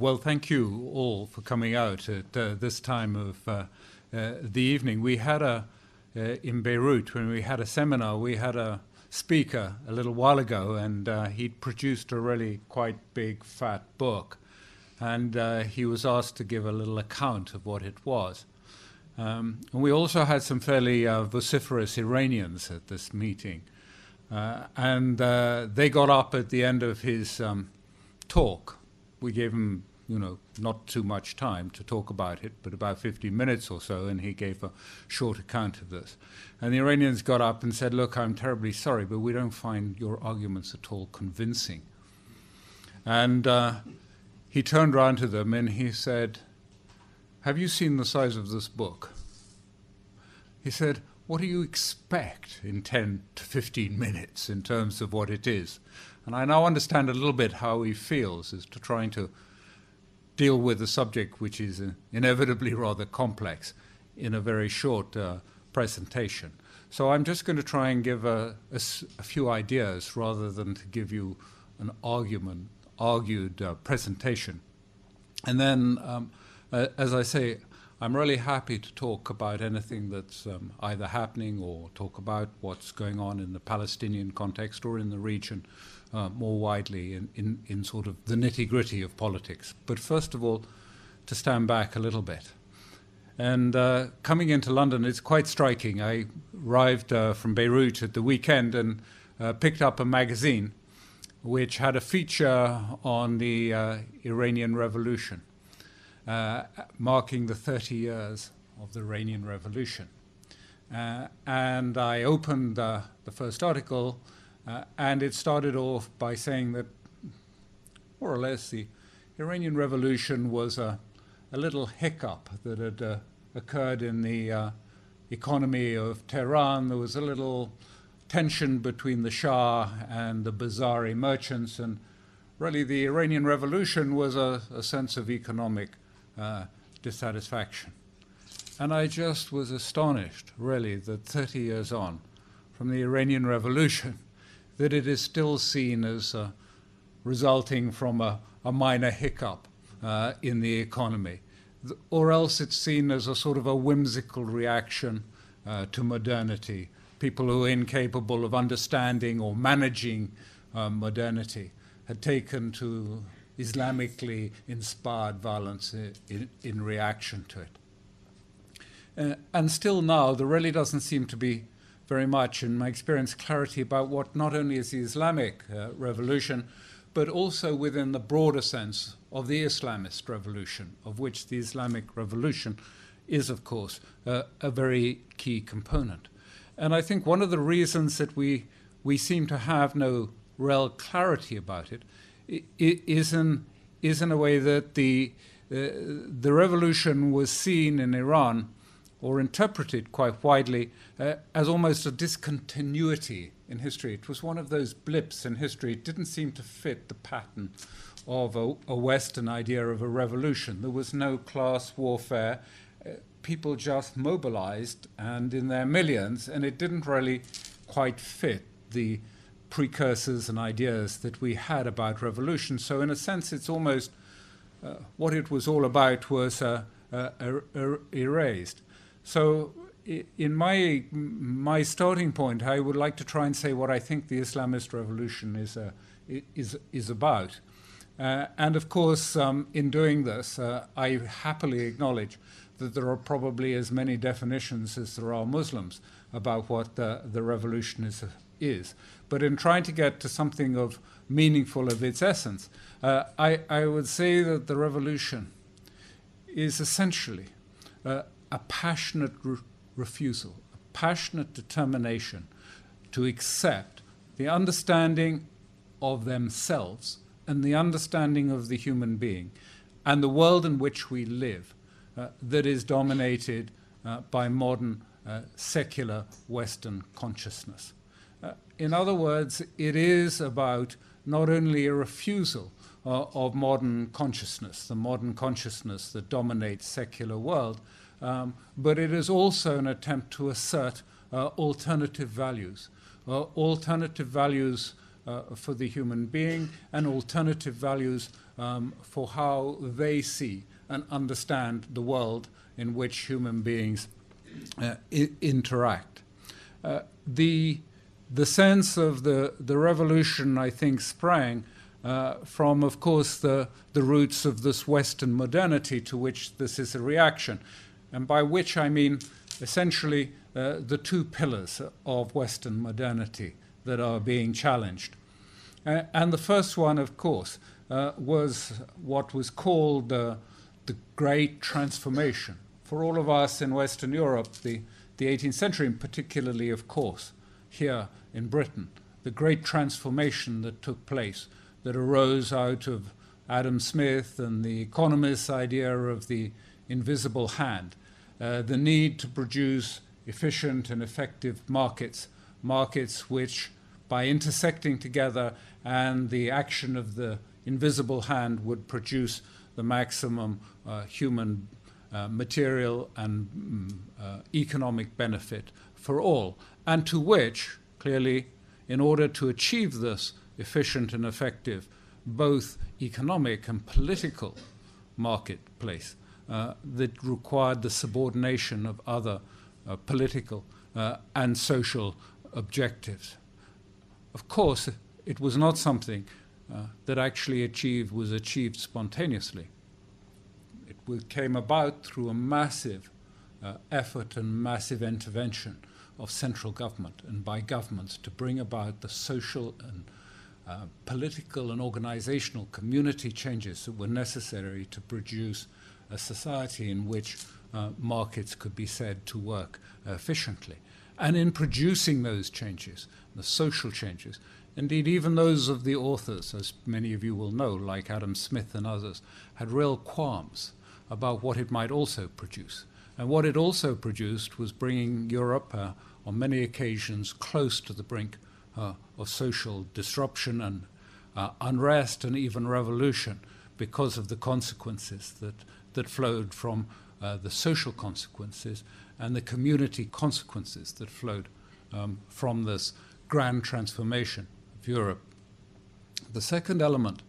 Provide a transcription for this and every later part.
Well, thank you all for coming out at uh, this time of uh, uh, the evening. We had a uh, in Beirut when we had a seminar. We had a speaker a little while ago, and uh, he'd produced a really quite big, fat book. And he was asked to give a little account of what it was. Um, and we also had some fairly vociferous Iranians at this meeting. And they got up at the end of his um, talk. We gave him you know, not too much time to talk about it, but about 15 minutes or so, and he gave a short account of this. And the Iranians got up and said, Look, I'm terribly sorry, but we don't find your arguments at all convincing. And uh, he turned around to them and he said, Have you seen the size of this book? He said, What do you expect in 10 to 15 minutes in terms of what it is? And I now understand a little bit how he feels as to trying to deal with a subject which is uh, inevitably rather complex in a very short uh, presentation. So I'm just going to try and give a, a, a, few ideas rather than to give you an argument, argued uh, presentation. And then, um, uh, as I say, I'm really happy to talk about anything that's um, either happening or talk about what's going on in the Palestinian context or in the region uh, more widely in, in, in sort of the nitty gritty of politics. But first of all, to stand back a little bit. And uh, coming into London, it's quite striking. I arrived uh, from Beirut at the weekend and uh, picked up a magazine which had a feature on the uh, Iranian Revolution, uh, marking the 30 years of the Iranian Revolution. and I opened the first article uh, and it started off by saying that, more or less, the Iranian Revolution was a, a little hiccup that had uh, occurred in the uh, economy of Tehran. There was a little tension between the Shah and the Bazari merchants, and really the Iranian Revolution was a, a sense of economic uh, dissatisfaction. And I just was astonished, really, that 30 years on from the Iranian Revolution, that it is still seen as uh, resulting from a, a minor hiccup uh, in the economy, or else it's seen as a sort of a whimsical reaction uh, to modernity. People who are incapable of understanding or managing uh, modernity had taken to Islamically inspired violence in, in reaction to it. Uh, and still now, there really doesn't seem to be very much, in my experience, clarity about what not only is the Islamic uh, revolution, but also within the broader sense of the Islamist revolution, of which the Islamic revolution is, of course, uh, a very key component. And I think one of the reasons that we, we seem to have no real clarity about it is in, is in a way that the, uh, the revolution was seen in Iran or interpreted quite widely uh, as almost a discontinuity in history. It was one of those blips in history. It didn't seem to fit the pattern of a, a Western idea of a revolution. There was no class warfare. Uh, people just mobilized and in their millions, and it didn't really quite fit the precursors and ideas that we had about revolution. So, in a sense, it's almost uh, what it was all about was uh, uh, er, er, erased. So, in my my starting point, I would like to try and say what I think the Islamist revolution is uh, is is about. Uh, and of course, um, in doing this, uh, I happily acknowledge that there are probably as many definitions as there are Muslims about what the, the revolution is, is. But in trying to get to something of meaningful of its essence, uh, I, I would say that the revolution is essentially uh, a passionate re- refusal, a passionate determination to accept the understanding of themselves and the understanding of the human being and the world in which we live uh, that is dominated uh, by modern uh, secular Western consciousness. Uh, in other words, it is about not only a refusal uh, of modern consciousness, the modern consciousness that dominates secular world, um, but it is also an attempt to assert uh, alternative values, alternative values uh, for the human being and alternative values um, for how they see and understand the world in which human beings uh, interact. Uh, the, the sense of the, the revolution, I think, sprang uh, from, of course, the, the roots of this Western modernity to which this is a reaction, and by which I mean essentially uh, the two pillars of Western modernity that are being challenged. Uh, and the first one, of course, uh, was what was called the Great Transformation. For all of us in Western Europe, the, the 18th century, and particularly, of course, here in Britain, the great transformation that took place, that arose out of Adam Smith and the economist's idea of the invisible hand, the need to produce efficient and effective markets, markets which, by intersecting together and the action of the invisible hand, would produce the maximum uh, human uh, material and mm, uh, economic benefit for all, and to which, clearly, in order to achieve this efficient and effective, both economic and political marketplace, uh, that required the subordination of other uh, political uh, and social objectives. Of course, it was not something uh, that actually achieved was achieved spontaneously. It came about through a massive effort and massive intervention of central government and by governments to bring about the social and uh, political and organizational community changes that were necessary to produce a society in which uh, markets could be said to work efficiently. And in producing those changes, the social changes, indeed, even those of the authors, as many of you will know, like Adam Smith and others, had real qualms about what it might also produce. And what it also produced was bringing Europe, uh, on many occasions, close to the brink uh, of social disruption and uh, unrest and even revolution because of the consequences that, that flowed from uh, the social consequences and the community consequences that flowed um, from this grand transformation of Europe. The second element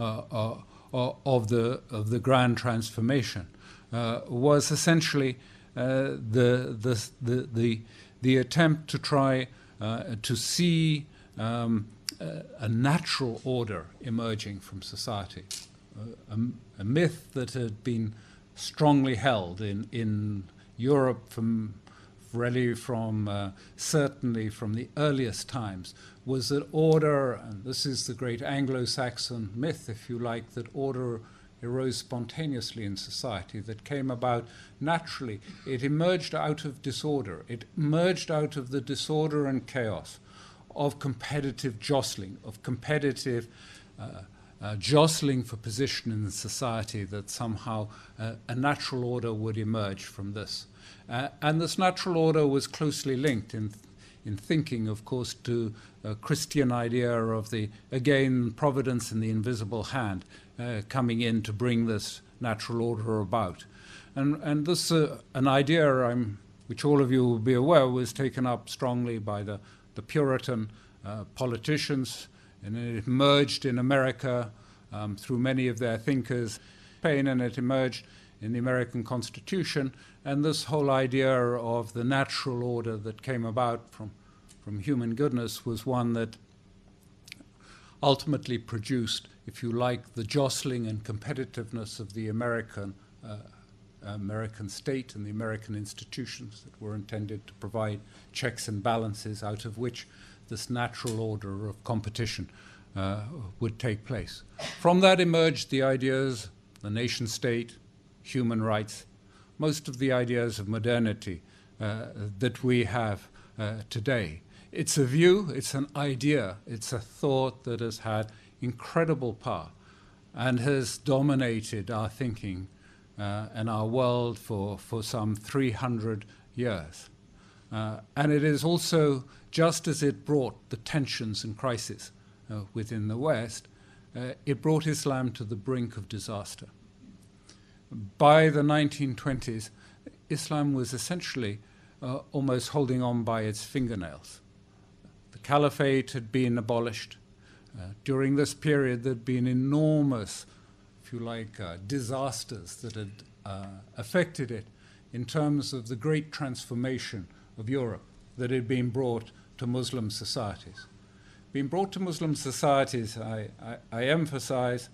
uh, uh, of, the, of the grand transformation uh, was essentially the, the, the, the, the attempt to try to see um, a natural order emerging from society, a, a, myth that had been strongly held in, in Europe from really from uh, certainly from the earliest times was that order, and this is the great Anglo Saxon myth, if you like, that order arose spontaneously in society, that came about naturally. It emerged out of disorder, it emerged out of the disorder and chaos of competitive jostling, of competitive. Uh, uh, jostling for position in society, that somehow uh, a natural order would emerge from this. Uh, and this natural order was closely linked in, in thinking, of course, to a Christian idea of the, again, providence and the invisible hand uh, coming in to bring this natural order about. And, and this, uh, an idea I'm, which all of you will be aware, was taken up strongly by the, the Puritan uh, politicians, and it emerged in America um, through many of their thinkers, Paine, and it emerged in the American Constitution, and this whole idea of the natural order that came about from, from human goodness was one that ultimately produced, if you like, the jostling and competitiveness of the American uh, American state and the American institutions that were intended to provide checks and balances out of which this natural order of competition uh, would take place. From that emerged the ideas, the nation state, human rights, most of the ideas of modernity uh, that we have uh, today. It's a view, it's an idea, it's a thought that has had incredible power and has dominated our thinking uh, and our world for, for some 300 years. Uh, and it is also, just as it brought the tensions and crisis uh, within the West, uh, it brought Islam to the brink of disaster. By the 1920s, Islam was essentially uh, almost holding on by its fingernails. The caliphate had been abolished. Uh, during this period, there had been enormous if you like, uh, disasters that had uh, affected it in terms of the great transformation of Europe that had been brought to Muslim societies. Being brought to Muslim societies, I, I, I emphasize,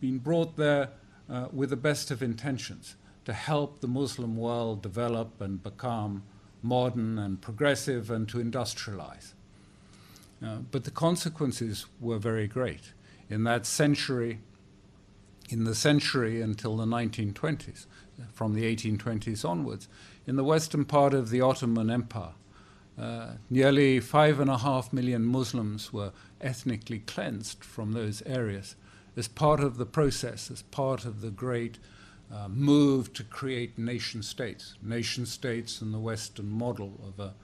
being brought there uh, with the best of intentions to help the Muslim world develop and become modern and progressive and to industrialize. Uh, but the consequences were very great. In that century, in the century until the 1920s, from the 1820s onwards, in the western part of the Ottoman Empire. Uh, nearly five and a half million Muslims were ethnically cleansed from those areas as part of the process, as part of the great uh, move to create nation states, nation states in the Western model of a,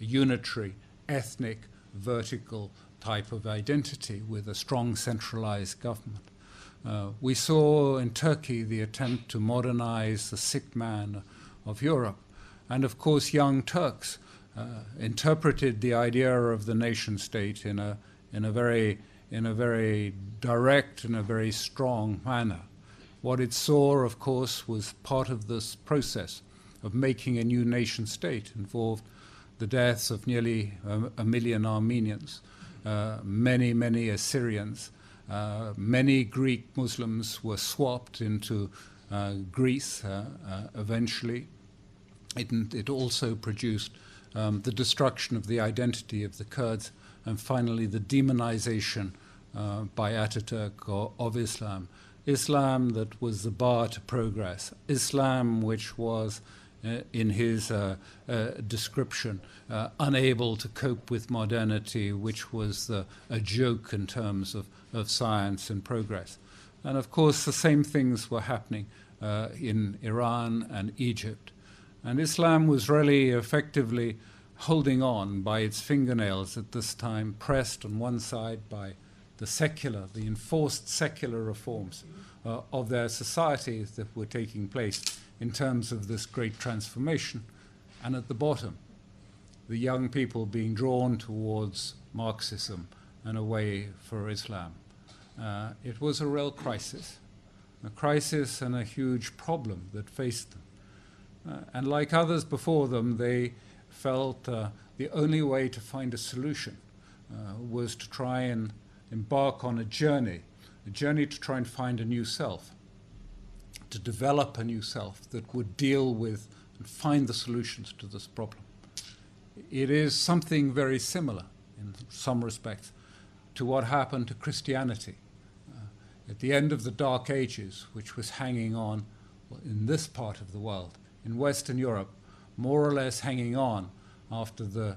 a unitary, ethnic, vertical type of identity with a strong centralized government. Uh, we saw in Turkey the attempt to modernize the sick man of Europe. And of course, young Turks interpreted the idea of the nation state in a, in, a very, in a very direct and a very strong manner. What it saw, of course, was part of this process of making a new nation state involved the deaths of nearly a, a million Armenians, uh, many, many Assyrians, uh, many Greek Muslims were swapped into uh, Greece uh, uh, eventually. It, it, also produced um, the destruction of the identity of the Kurds and finally the demonization uh, by Ataturk of Islam. Islam that was the bar to progress. Islam which was uh, in his uh, uh, description, unable to cope with modernity, which was the, a joke in terms of, of science and progress. And of course, the same things were happening in Iran and Egypt. And Islam was really effectively holding on by its fingernails at this time, pressed on one side by the secular, the enforced secular reforms uh, of their societies that were taking place in terms of this great transformation. And at the bottom, the young people being drawn towards Marxism and away for Islam. Uh, it was a real crisis, a crisis and a huge problem that faced them. Uh, and like others before them, they felt uh, the only way to find a solution uh, was to try and embark on a journey, a journey to try and find a new self to develop a new self that would deal with and find the solutions to this problem. It is something very similar in some respects to what happened to Christianity uh, at the end of the Dark Ages, which was hanging on in this part of the world, in Western Europe, more or less hanging on after the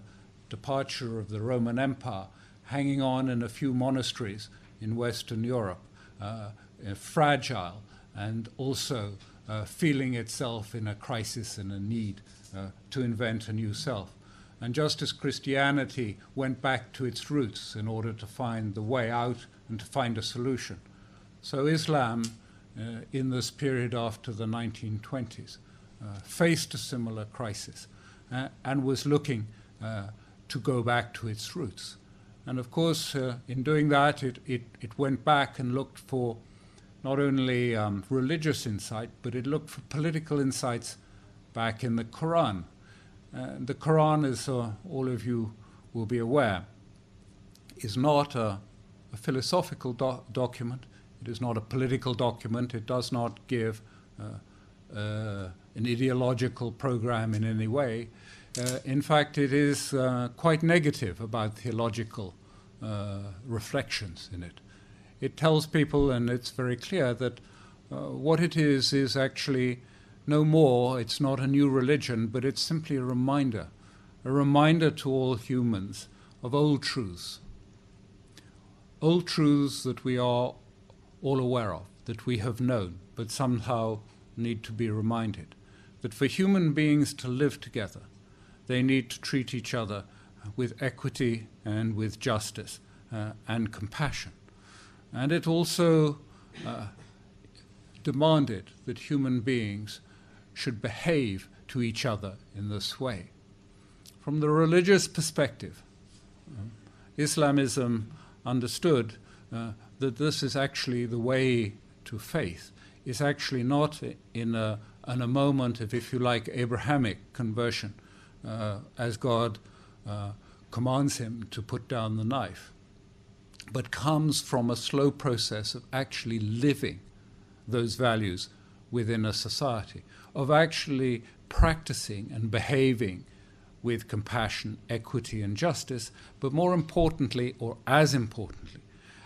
departure of the Roman Empire, hanging on in a few monasteries in Western Europe, uh, fragile and also uh, feeling itself in a crisis and a need uh, to invent a new self. And just as Christianity went back to its roots in order to find the way out and to find a solution, so Islam, uh, in this period after the 1920s, uh, faced a similar crisis uh, and was looking uh, to go back to its roots. And of course, uh, in doing that, it, it, it went back and looked for not only um, religious insight, but it looked for political insights back in the Quran. Uh, the Quran, as uh, all of you will be aware, is not a, a philosophical do- document. It is not a political document. It does not give uh, uh an ideological program in any way. Uh, in fact, it is uh, quite negative about theological reflections in it. It tells people, and it's very clear, that what it is is actually no more, it's not a new religion, but it's simply a reminder, a reminder to all humans of old truths, old truths that we are all aware of, that we have known, but somehow need to be reminded. That for human beings to live together, they need to treat each other with equity and with justice uh, and compassion. And it also uh, demanded that human beings should behave to each other in this way. From the religious perspective, uh, Islamism understood uh, that this is actually the way to faith, is actually not in a, in a moment of, if you like, Abrahamic conversion, uh, as God uh, commands him to put down the knife, but comes from a slow process of actually living those values within a society, of actually practicing and behaving with compassion, equity, and justice, but more importantly, or as importantly,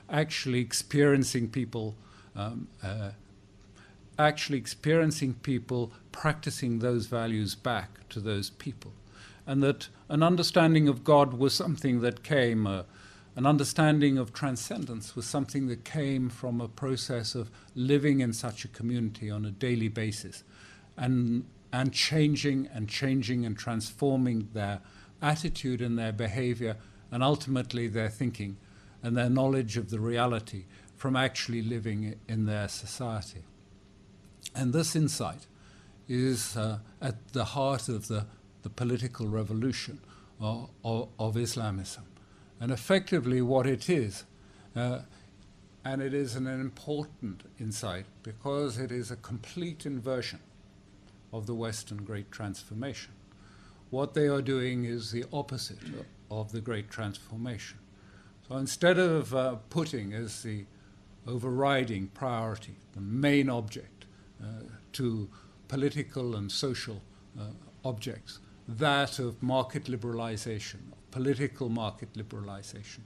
actually experiencing people, um, uh, actually experiencing people practicing those values back to those people. And that an understanding of God was something that came, uh, an understanding of transcendence was something that came from a process of living in such a community on a daily basis and, and changing and changing and transforming their attitude and their behavior and ultimately their thinking and their knowledge of the reality from actually living in their society. And this insight is uh, at the heart of the, the political revolution of, of, of, Islamism. And effectively, what it is, uh, and it is an important insight because it is a complete inversion of the Western Great Transformation. What they are doing is the opposite of the Great Transformation. So instead of uh, putting as the overriding priority, the main object uh, to political and social uh, objects, that of market liberalization, political market liberalization,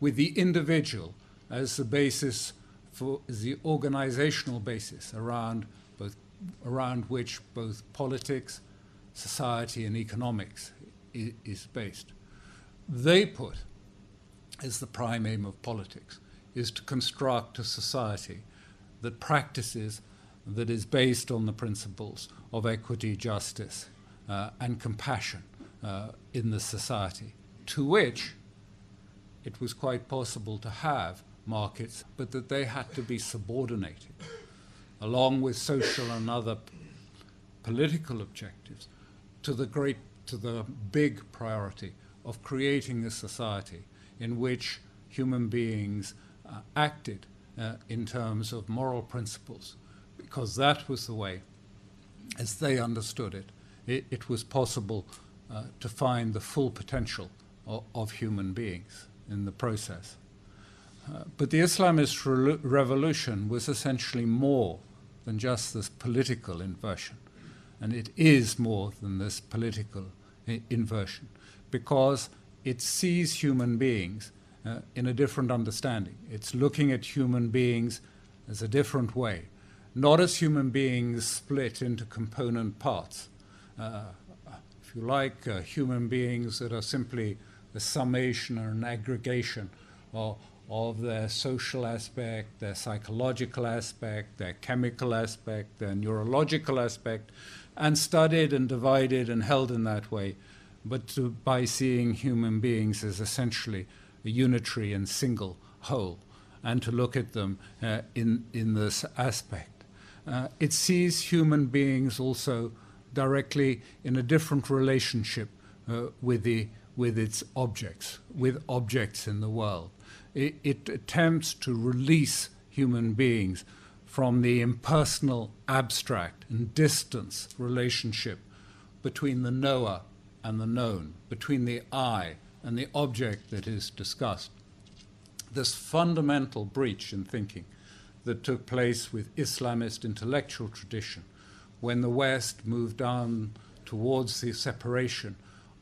with the individual as the basis for the organizational basis around both around which both politics, society, and economics is based. They put as the prime aim of politics, is to construct a society that practices, that is based on the principles of equity, justice, uh, and compassion uh, in the society, to which it was quite possible to have markets, but that they had to be subordinated, along with social and other political objectives, to the great, to the big priority of creating a society in which human beings uh, acted uh, in terms of moral principles, because that was the way, as they understood it, it, it was possible uh, to find the full potential of, of, human beings in the process. Uh, but the Islamist re- revolution was essentially more than just this political inversion. And it is more than this political inversion, because it sees human beings uh, in a different understanding. It's looking at human beings as a different way, not as human beings split into component parts. Uh, if you like, uh, human beings that are simply a summation or an aggregation of, of their social aspect, their psychological aspect, their chemical aspect, their neurological aspect, and studied and divided and held in that way but to, by seeing human beings as essentially a unitary and single whole, and to look at them uh, in, in this aspect. Uh, it sees human beings also directly in a different relationship uh, with, the, with its objects, with objects in the world. It, it attempts to release human beings from the impersonal, abstract, and distance relationship between the knower and the known, between the I and the object that is discussed. This fundamental breach in thinking that took place with Islamist intellectual tradition when the West moved on towards the separation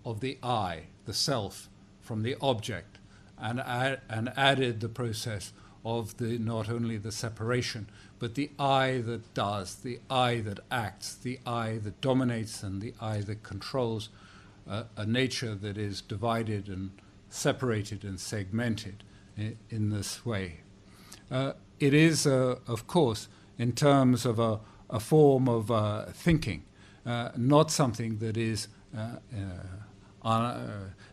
of the I, the self, from the object, and, add, and added the process of the not only the separation, but the I that does, the I that acts, the I that dominates, and the I that controls uh, a nature that is divided and separated and segmented in, in this way. Uh, it is, uh, of course, in terms of a, a form of uh, thinking, uh, not something that is uh,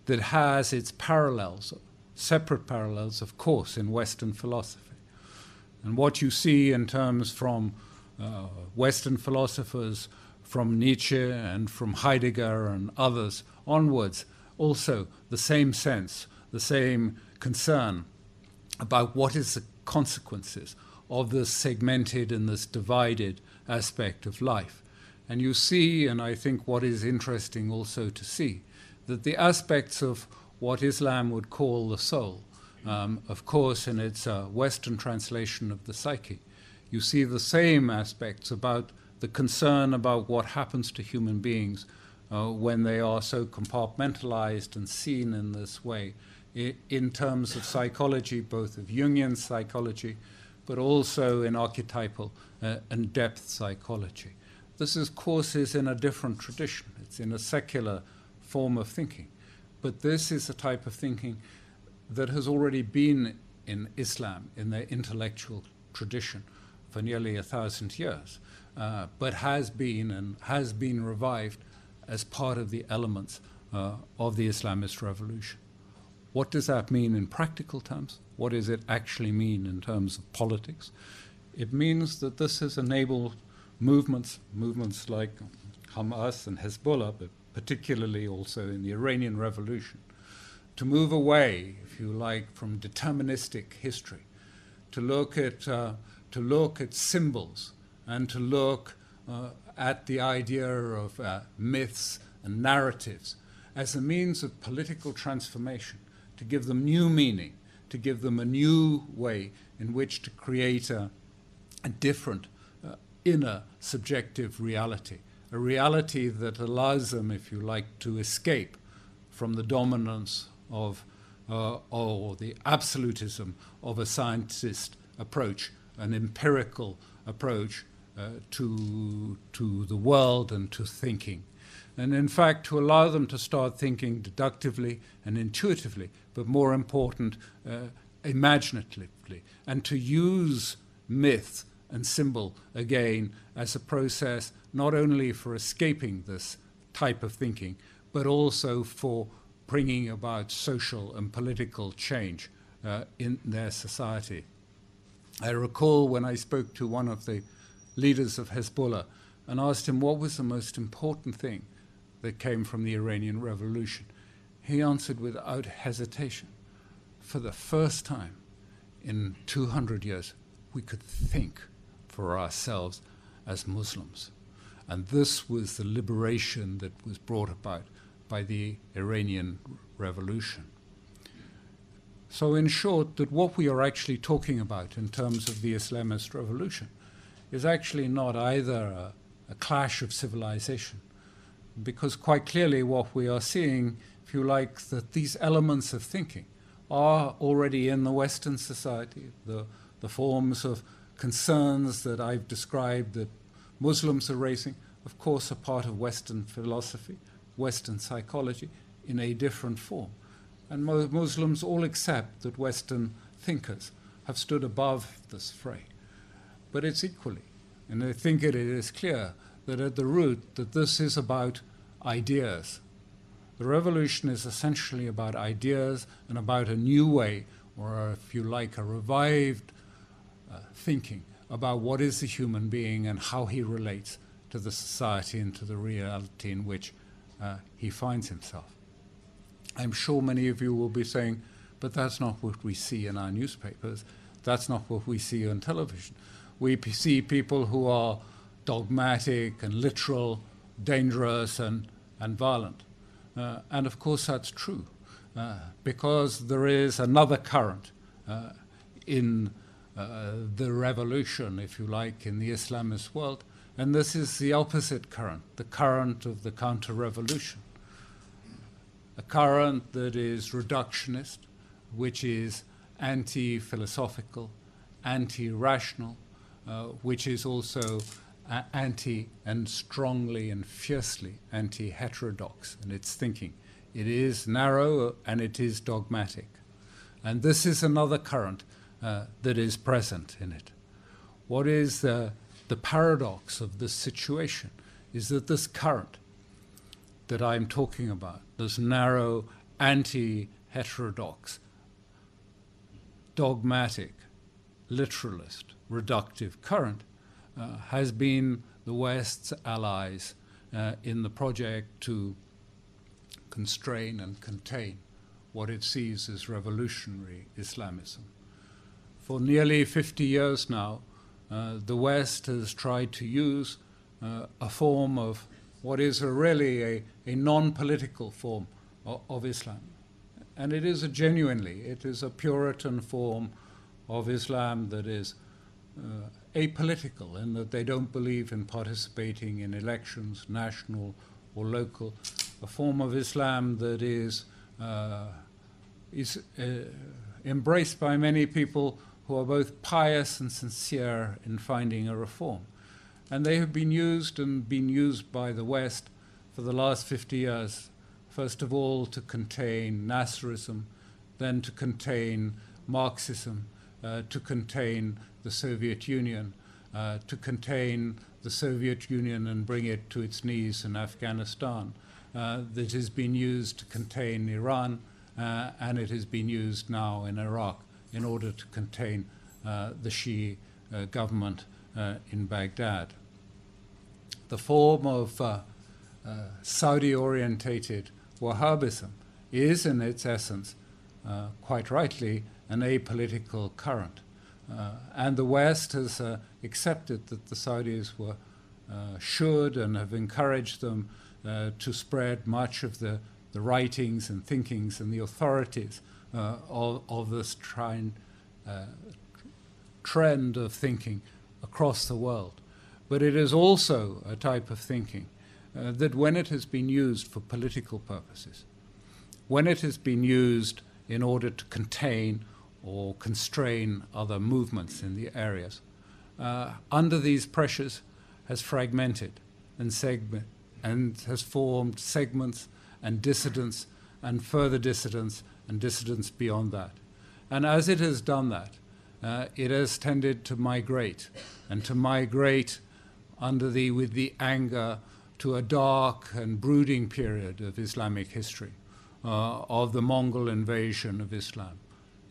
that has its parallels, separate parallels, of course, in Western philosophy. And what you see in terms from uh, Western philosophers, from Nietzsche and from Heidegger and others onwards, also the same sense, the same concern about what is the consequences of this segmented and this divided aspect of life. And you see, and I think what is interesting also to see, that the aspects of what Islam would call the soul, um, of course, in its uh, Western translation of the psyche, you see the same aspects about the concern about what happens to human beings uh, when they are so compartmentalized and seen in this way, in terms of psychology, both of Jungian psychology, but also in archetypal uh, and depth psychology. This, of course, is in a different tradition. It's in a secular form of thinking. But this is a type of thinking that has already been in Islam, in their intellectual tradition, for nearly a thousand years, uh, but has been and has been revived as part of the elements uh, of the Islamist revolution. What does that mean in practical terms? What does it actually mean in terms of politics? It means that this has enabled movements, movements like Hamas and Hezbollah, but particularly also in the Iranian Revolution, to move away, if you like, from deterministic history, to look at, uh, to look at symbols and to look uh, at the idea of uh, myths and narratives as a means of political transformation, to give them new meaning, to give them a new way in which to create a, a different uh, inner subjective reality a reality that allows them, if you like, to escape from the dominance of uh, or the absolutism of a scientist approach, an empirical approach uh, to, to the world and to thinking. And in fact, to allow them to start thinking deductively and intuitively, but more important, uh, imaginatively, and to use myth and symbol again as a process not only for escaping this type of thinking, but also for bringing about social and political change uh, in their society. I recall when I spoke to one of the leaders of Hezbollah and asked him what was the most important thing that came from the Iranian Revolution. He answered without hesitation for the first time in 200 years, we could think for ourselves as Muslims. And this was the liberation that was brought about by the Iranian Revolution. So, in short, that what we are actually talking about in terms of the Islamist revolution is actually not either a, a clash of civilization, because quite clearly what we are seeing, if you like, that these elements of thinking are already in the Western society, the, the forms of concerns that I've described that Muslims are raising, of course, are part of Western philosophy, Western psychology, in a different form. And mo- Muslims all accept that Western thinkers have stood above this fray. But it's equally, and I think it is clear that at the root that this is about ideas. The revolution is essentially about ideas and about a new way, or if you like, a revived uh, thinking about what is the human being and how he relates to the society and to the reality in which uh, he finds himself. I'm sure many of you will be saying, but that's not what we see in our newspapers. That's not what we see on television. We see people who are dogmatic and literal, dangerous and, and violent. Uh, and of course, that's true, uh, because there is another current uh, in uh, the revolution, if you like, in the Islamist world, and this is the opposite current, the current of the counter revolution. A current that is reductionist, which is anti philosophical, anti rational, uh, which is also uh, anti and strongly and fiercely anti heterodox in its thinking. It is narrow and it is dogmatic. And this is another current uh, that is present in it. What is the, the paradox of this situation is that this current that I'm talking about, this narrow, anti heterodox, dogmatic, literalist, reductive current, uh, has been the West's allies uh, in the project to constrain and contain what it sees as revolutionary Islamism. For nearly 50 years now, uh, the West has tried to use uh, a form of what is a really a, a non political form of, of, Islam. And it is a genuinely, it is a Puritan form of Islam that is uh, apolitical in that they don't believe in participating in elections, national or local, a form of Islam that is, uh, is uh, embraced by many people who are both pious and sincere in finding a reform. And they have been used and been used by the West for the last 50 years, first of all to contain Nasserism, then to contain Marxism, uh, to contain the Soviet Union, uh, to contain the Soviet Union and bring it to its knees in Afghanistan. Uh, that has been used to contain Iran, uh, and it has been used now in Iraq in order to contain uh, the Shia uh, government uh, in Baghdad. The form of Saudi orientated Wahhabism is, in its essence, quite rightly, an apolitical current. Uh, and the West has uh, accepted that the Saudis were, uh, should and have encouraged them to spread much of the, the writings and thinkings and the authorities of, of this trend, trend of thinking across the world. But it is also a type of thinking uh, that when it has been used for political purposes, when it has been used in order to contain or constrain other movements in the areas. Uh, under these pressures, has fragmented and segment and has formed segments and dissidents and further dissidents and dissidents beyond that. And as it has done that, uh, it has tended to migrate and to migrate under the with the anger to a dark and brooding period of Islamic history, uh, of the Mongol invasion of Islam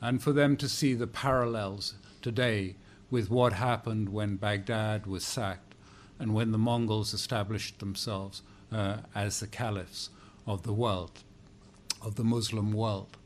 and for them to see the parallels today with what happened when Baghdad was sacked and when the Mongols established themselves uh, as the caliphs of the world, of the Muslim world.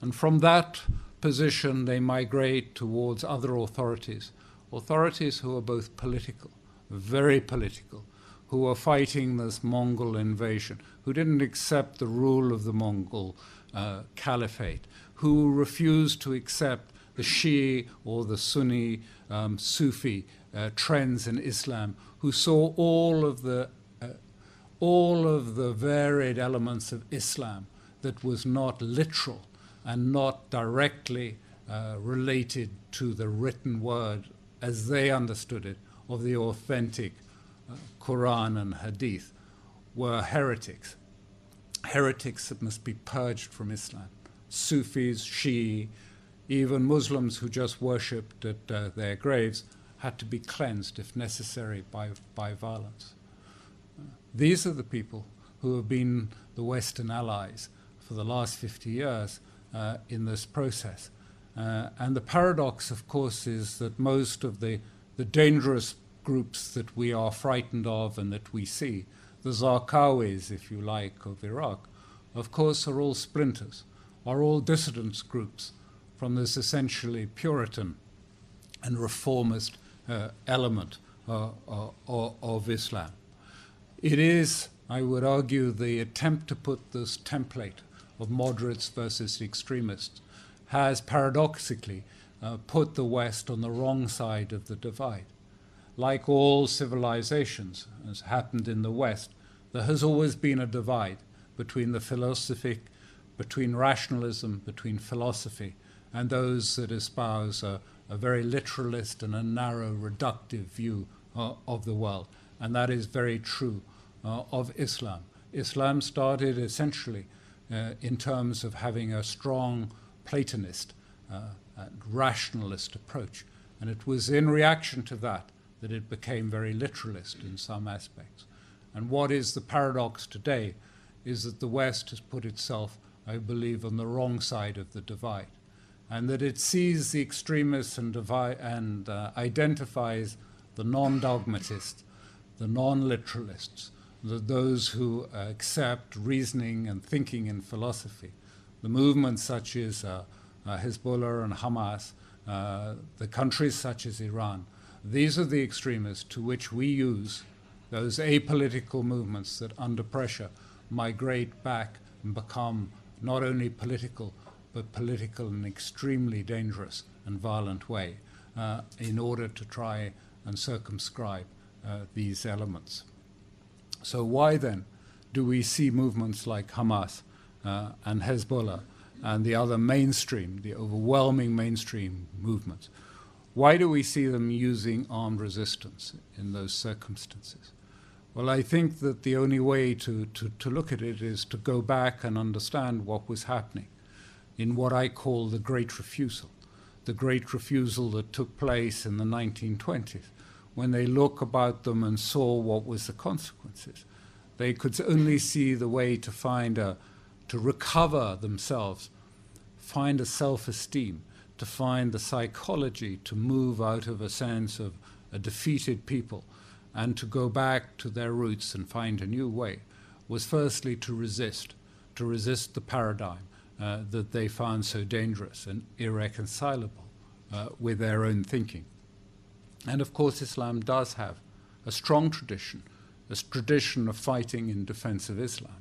And from that position, they migrate towards other authorities, authorities who are both political, very political, who are fighting this Mongol invasion, who didn't accept the rule of the Mongol uh, caliphate, who refused to accept the Shia or the Sunni um, Sufi uh, trends in Islam, who saw all of the uh, all of the varied elements of Islam that was not literal and not directly uh, related to the written word as they understood it of the authentic uh, Quran and Hadith were heretics. Heretics that must be purged from Islam. Sufis, Shia, even Muslims who just worshipped at uh, their graves had to be cleansed, if necessary, by, by violence. These are the people who have been the Western allies for the last 50 years uh, in this process. Uh, and the paradox, of course, is that most of the, the dangerous groups that we are frightened of and that we see, the Zarqawis, if you like, of Iraq, of course, are all splinters, are all dissidence groups from this essentially Puritan and reformist uh, element uh, uh, of Islam. It is, I would argue, the attempt to put this template of moderates versus extremists has paradoxically uh, put the West on the wrong side of the divide. Like all civilizations, as happened in the West, there has always been a divide between the philosophic, between rationalism, between philosophy, and those that espouse a, a very literalist and a narrow, reductive view uh, of the world. And that is very true uh, of Islam. Islam started essentially uh, in terms of having a strong Platonist, uh, rationalist approach. And it was in reaction to that that it became very literalist in some aspects. And what is the paradox today is that the West has put itself, I believe, on the wrong side of the divide, and that it sees the extremists and, and uh, identifies the non dogmatists, the non literalists, those who uh, accept reasoning and thinking in philosophy. The movements such as uh, uh Hezbollah and Hamas, uh, the countries such as Iran, these are the extremists to which we use those apolitical movements that, under pressure, migrate back and become not only political, but political in an extremely dangerous and violent way uh, in order to try and circumscribe uh, these elements. So, why then do we see movements like Hamas uh, and Hezbollah and the other mainstream, the overwhelming mainstream movements? Why do we see them using armed resistance in those circumstances? Well, I think that the only way to, to, to look at it is to go back and understand what was happening in what I call the Great Refusal, the Great Refusal that took place in the 1920s, when they look about them and saw what was the consequences. They could only see the way to find a, to recover themselves, find a self-esteem, to find the psychology to move out of a sense of a defeated people and to go back to their roots and find a new way was firstly to resist, to resist the paradigm uh, that they found so dangerous and irreconcilable uh, with their own thinking. And of course, Islam does have a strong tradition, a tradition of fighting in defense of Islam.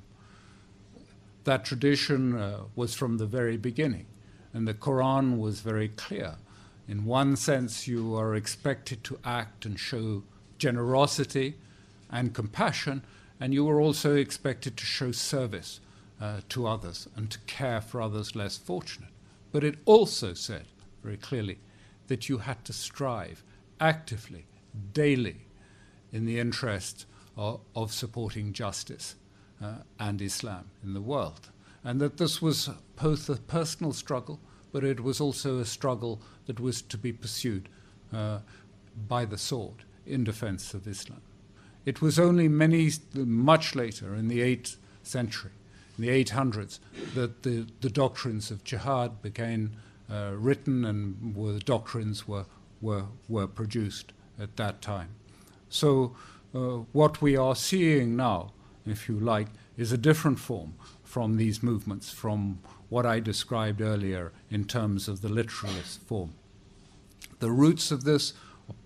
That tradition uh, was from the very beginning, and the Quran was very clear. In one sense, you are expected to act and show generosity and compassion, and you were also expected to show service uh, to others and to care for others less fortunate. But it also said very clearly that you had to strive actively, daily, in the interest of, of supporting justice uh, and Islam in the world. And that this was both a personal struggle, but it was also a struggle that was to be pursued uh, by the sword in defense of Islam. It was only many, much later, in the 8th century, in the 800s, that the, the doctrines of jihad began uh, written and were, the doctrines were, were, were produced at that time. So, uh, what we are seeing now, if you like, is a different form from these movements, from what I described earlier in terms of the literalist form. The roots of this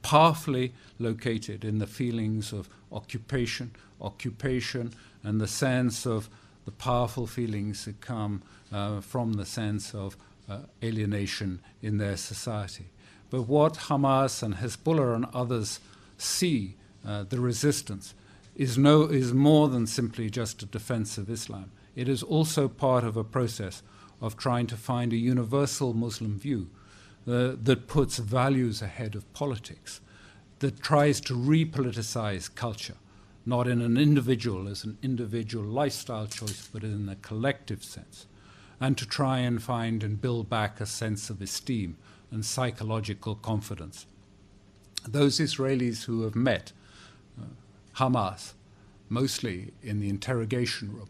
powerfully located in the feelings of occupation, occupation, and the sense of the powerful feelings that come uh, from the sense of uh, alienation in their society. But what Hamas and Hezbollah and others see, uh, the resistance, is, no, is more than simply just a defense of Islam. It is also part of a process of trying to find a universal Muslim view uh, that puts values ahead of politics, that tries to repoliticize culture, not in an individual as an individual lifestyle choice, but in a collective sense, and to try and find and build back a sense of esteem and psychological confidence. Those Israelis who have met uh, Hamas, mostly in the interrogation room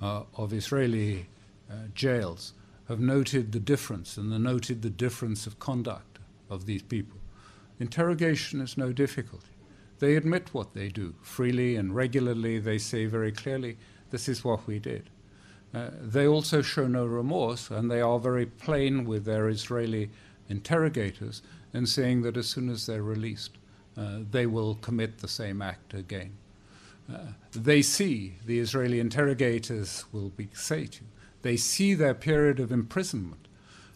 uh, of Israeli uh, jails, have noted the difference and they noted the difference of conduct of these people. Interrogation is no difficulty. They admit what they do freely and regularly. They say very clearly, this is what we did. uh, they also show no remorse, and they are very plain with their Israeli interrogators in saying that as soon as they're released, uh, they will commit the same act again. Uh, they see, the Israeli interrogators will be, say to you, they see their period of imprisonment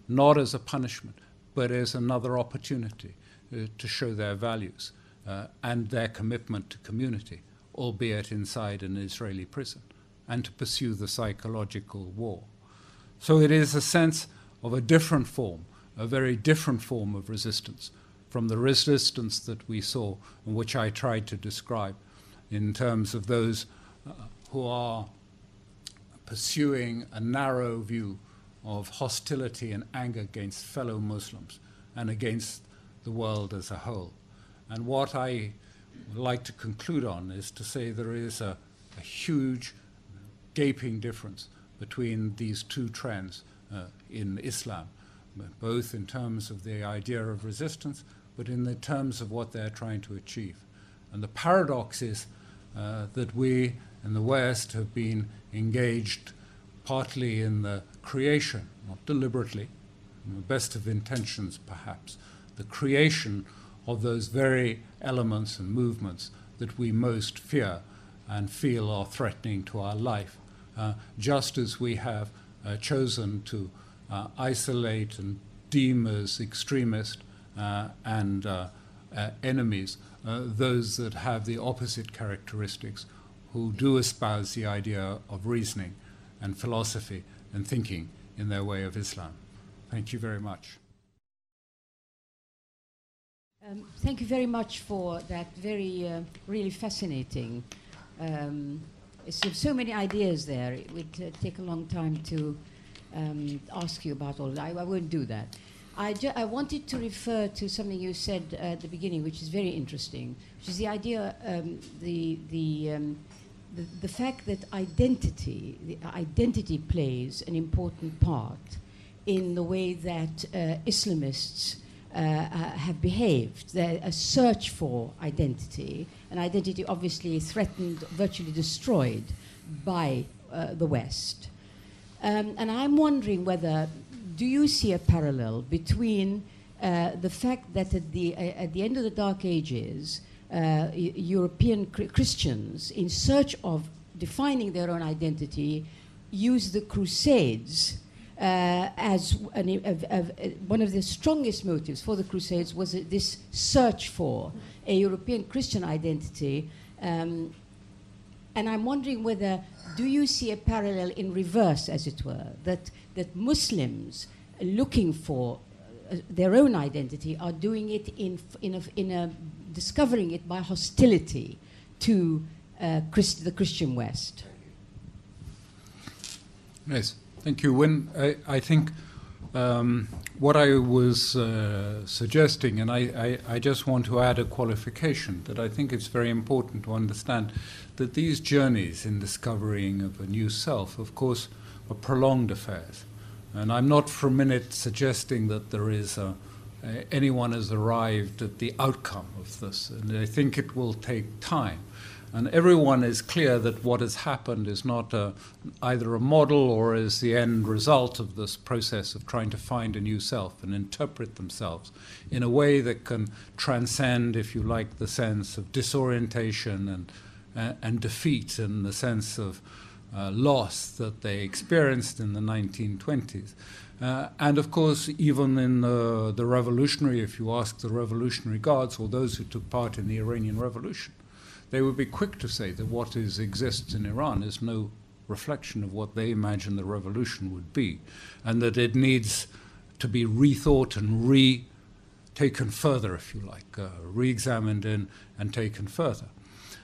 not as a punishment, but as another opportunity uh, to show their values uh, and their commitment to community, albeit inside an Israeli prison and to pursue the psychological war. So it is a sense of a different form, a very different form of resistance from the resistance that we saw and which I tried to describe in terms of those uh, who are pursuing a narrow view of hostility and anger against fellow Muslims and against the world as a whole. And what I would like to conclude on is to say there is a, a huge gaping difference between these two trends uh, in Islam, both in terms of the idea of resistance, but in the terms of what they're trying to achieve. And the paradox is uh, that we in the West have been engaged partly in the creation, not deliberately, in the best of intentions perhaps, the creation of those very elements and movements that we most fear and feel are threatening to our life. Uh, just as we have uh, chosen to uh, isolate and deem as extremist and enemies those that have the opposite characteristics, who do espouse the idea of reasoning and philosophy and thinking in their way of Islam. Thank you very much. Um, thank you very much for that very, uh, really fascinating um, so, many ideas there. It would uh, take a long time to um, ask you about all that. I, I won't do that. I, I wanted to refer to something you said at the beginning, which is very interesting, which is the idea, um, the, the, um, the, the, fact that identity, identity plays an important part in the way that uh, Islamists uh, uh, have behaved. a search for identity, an identity obviously threatened, virtually destroyed by uh, the West. Um, and I'm wondering whether, do you see a parallel between uh, the fact that at the, uh, at the end of the Dark Ages, uh, European Christians, in search of defining their own identity, used the Crusades uh, as an, one of the strongest motives for the Crusades was this search for a European Christian identity. Um, and I'm wondering whether, do you see a parallel in reverse, as it were, that, that Muslims looking for uh, their own identity are doing it in, in, a, in a, discovering it by hostility to uh, Christ, the Christian West? Yes. Thank you. When I, I think um, what I was uh, suggesting, and I, I, I, just want to add a qualification that I think it's very important to understand that these journeys in discovering of a new self, of course, are prolonged affairs. And I'm not for a minute suggesting that there is a, anyone has arrived at the outcome of this, and I think it will take time. And everyone is clear that what has happened is not a, either a model or is the end result of this process of trying to find a new self and interpret themselves in a way that can transcend, if you like, the sense of disorientation and, uh, and defeat and the sense of uh, loss that they experienced in the 1920s. Uh, and of course, even in the, the revolutionary, if you ask the Revolutionary Guards or those who took part in the Iranian Revolution, they would be quick to say that what is, exists in Iran is no reflection of what they imagine the revolution would be, and that it needs to be rethought and re taken further, if you like, uh, re examined and, and taken further.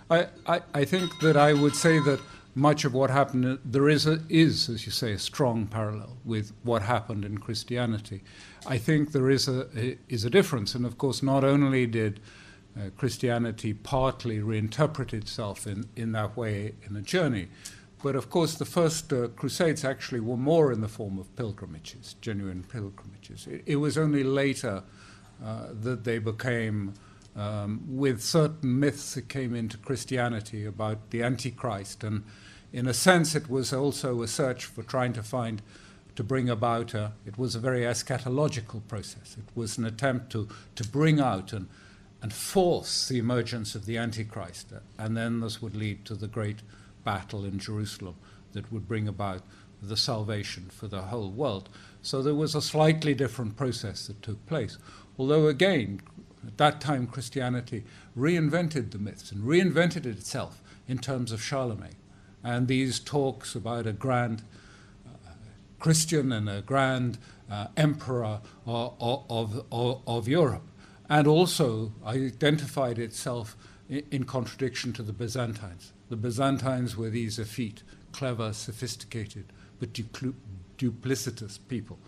I, I, I, think that I would say that much of what happened, there is, a, is, as you say, a strong parallel with what happened in Christianity. I think there is a, is a difference, and of course, not only did uh, Christianity partly reinterpret itself in, in that way in a journey. But of course, the first uh, crusades actually were more in the form of pilgrimages, genuine pilgrimages. It, it was only later uh, that they became, um, with certain myths that came into Christianity about the Antichrist and in a sense, it was also a search for trying to find, to bring about, a, it was a very eschatological process. It was an attempt to, to bring out and, and force the emergence of the Antichrist. Uh, and then this would lead to the great battle in Jerusalem that would bring about the salvation for the whole world. So there was a slightly different process that took place. Although, again, at that time, Christianity reinvented the myths and reinvented it itself in terms of Charlemagne. And these talks about a grand uh, Christian and a grand uh, emperor of, of, of, of, Europe, and also identified itself in, in, contradiction to the Byzantines. The Byzantines were these effete, clever, sophisticated, but duplicitous people,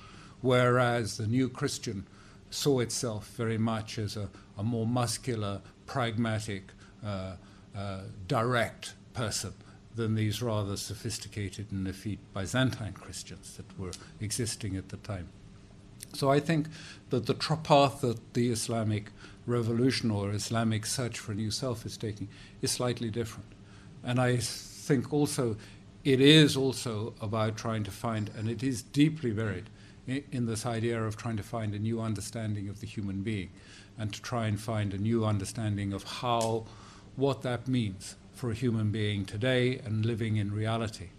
whereas the new Christian saw itself very much as a, a more muscular, pragmatic, uh, uh, direct person than these rather sophisticated and effete Byzantine Christians that were existing at the time. So I think that the path that the Islamic revolution or Islamic search for a new self is taking is slightly different. And I think also it is also about trying to find, and it is deeply buried in, in this idea of trying to find a new understanding of the human being and to try and find a new understanding of how, what that means for a human being today and living in reality.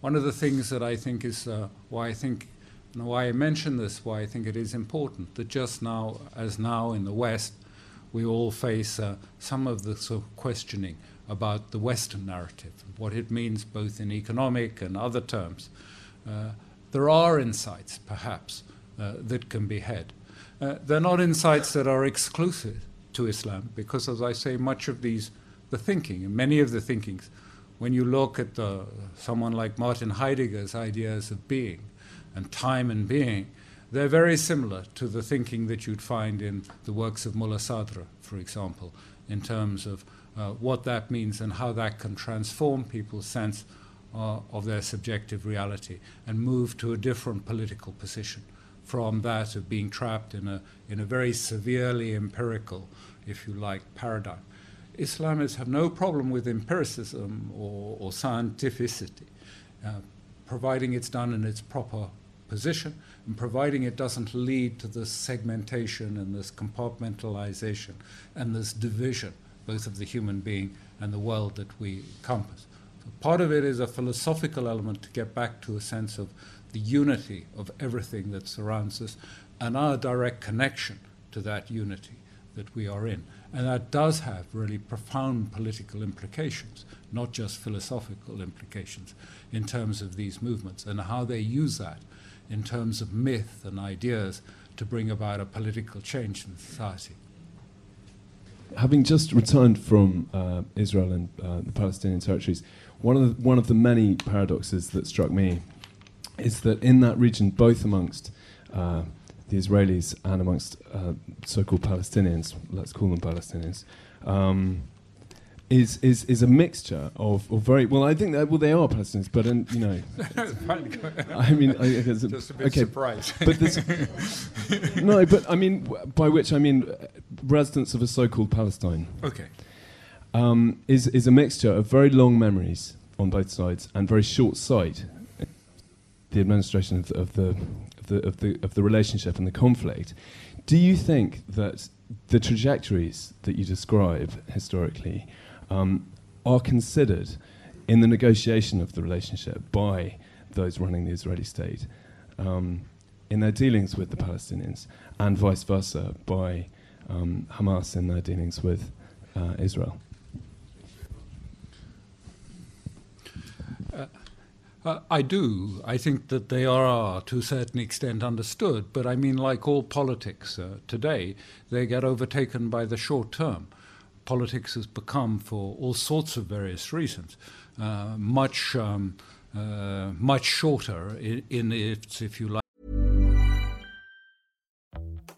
One of the things that I think is uh, why I think, and why I mention this, why I think it is important that just now, as now in the West, we all face uh, some of the sort of questioning about the Western narrative, what it means both in economic and other terms. Uh, there are insights, perhaps, uh, that can be had. Uh, they're not insights that are exclusive to Islam, because, as I say, much of these, the thinking, and many of the thinkings, when you look at the, someone like Martin Heidegger's ideas of being and time and being, they're very similar to the thinking that you'd find in the works of Mullah Sadra, for example, in terms of uh, what that means and how that can transform people's sense uh, of their subjective reality and move to a different political position from that of being trapped in a, in a very severely empirical, if you like, paradigm. Islamists have no problem with empiricism or, or scientificity, uh, providing it's done in its proper position and providing it doesn't lead to this segmentation and this compartmentalization and this division, both of the human being and the world that we compass. So part of it is a philosophical element to get back to a sense of the unity of everything that surrounds us and our direct connection to that unity that we are in. And that does have really profound political implications, not just philosophical implications, in terms of these movements and how they use that in terms of myth and ideas to bring about a political change in society. Having just returned from uh, Israel and uh, the Palestinian territories, one of the, one of the many paradoxes that struck me is that in that region, both amongst uh, the Israelis and amongst uh, so-called Palestinians, let's call them Palestinians, um, is, is, is a mixture of, of very well. I think that well they are Palestinians, but in, you know, I mean, I, I just a bit okay, surprised. But no, but I mean, by which I mean residents of a so-called Palestine. Okay. Um, is is a mixture of very long memories on both sides and very short sight. The administration of the, of the the of the of the relationship and the conflict. Do you think that the trajectories that you describe historically um, are considered in the negotiation of the relationship by those running the Israeli state um, in their dealings with the Palestinians, and vice versa by um, Hamas in their dealings with uh, Israel. Uh, I do. I think that they are, to a certain extent, understood. But I mean, like all politics uh, today, they get overtaken by the short term politics has become, for all sorts of various reasons, uh, much um, uh, much shorter in, in its, if you like.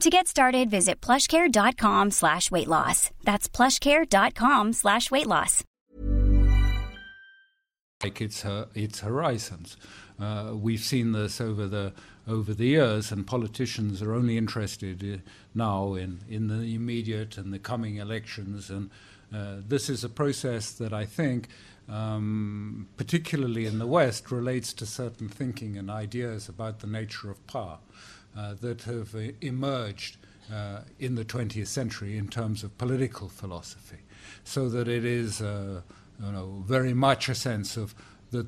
To get started, visit plushcare.com slash weight loss. That's plushcare.com slash weight loss. Like its, its horizons. Uh, we've seen this over the over the years, and politicians are only interested uh, now in, in the immediate and the coming elections. And uh, this is a process that I think, um, particularly in the West, relates to certain thinking and ideas about the nature of power uh, that have uh, emerged uh, in the 20th century in terms of political philosophy. So that it is you know, very much a sense of that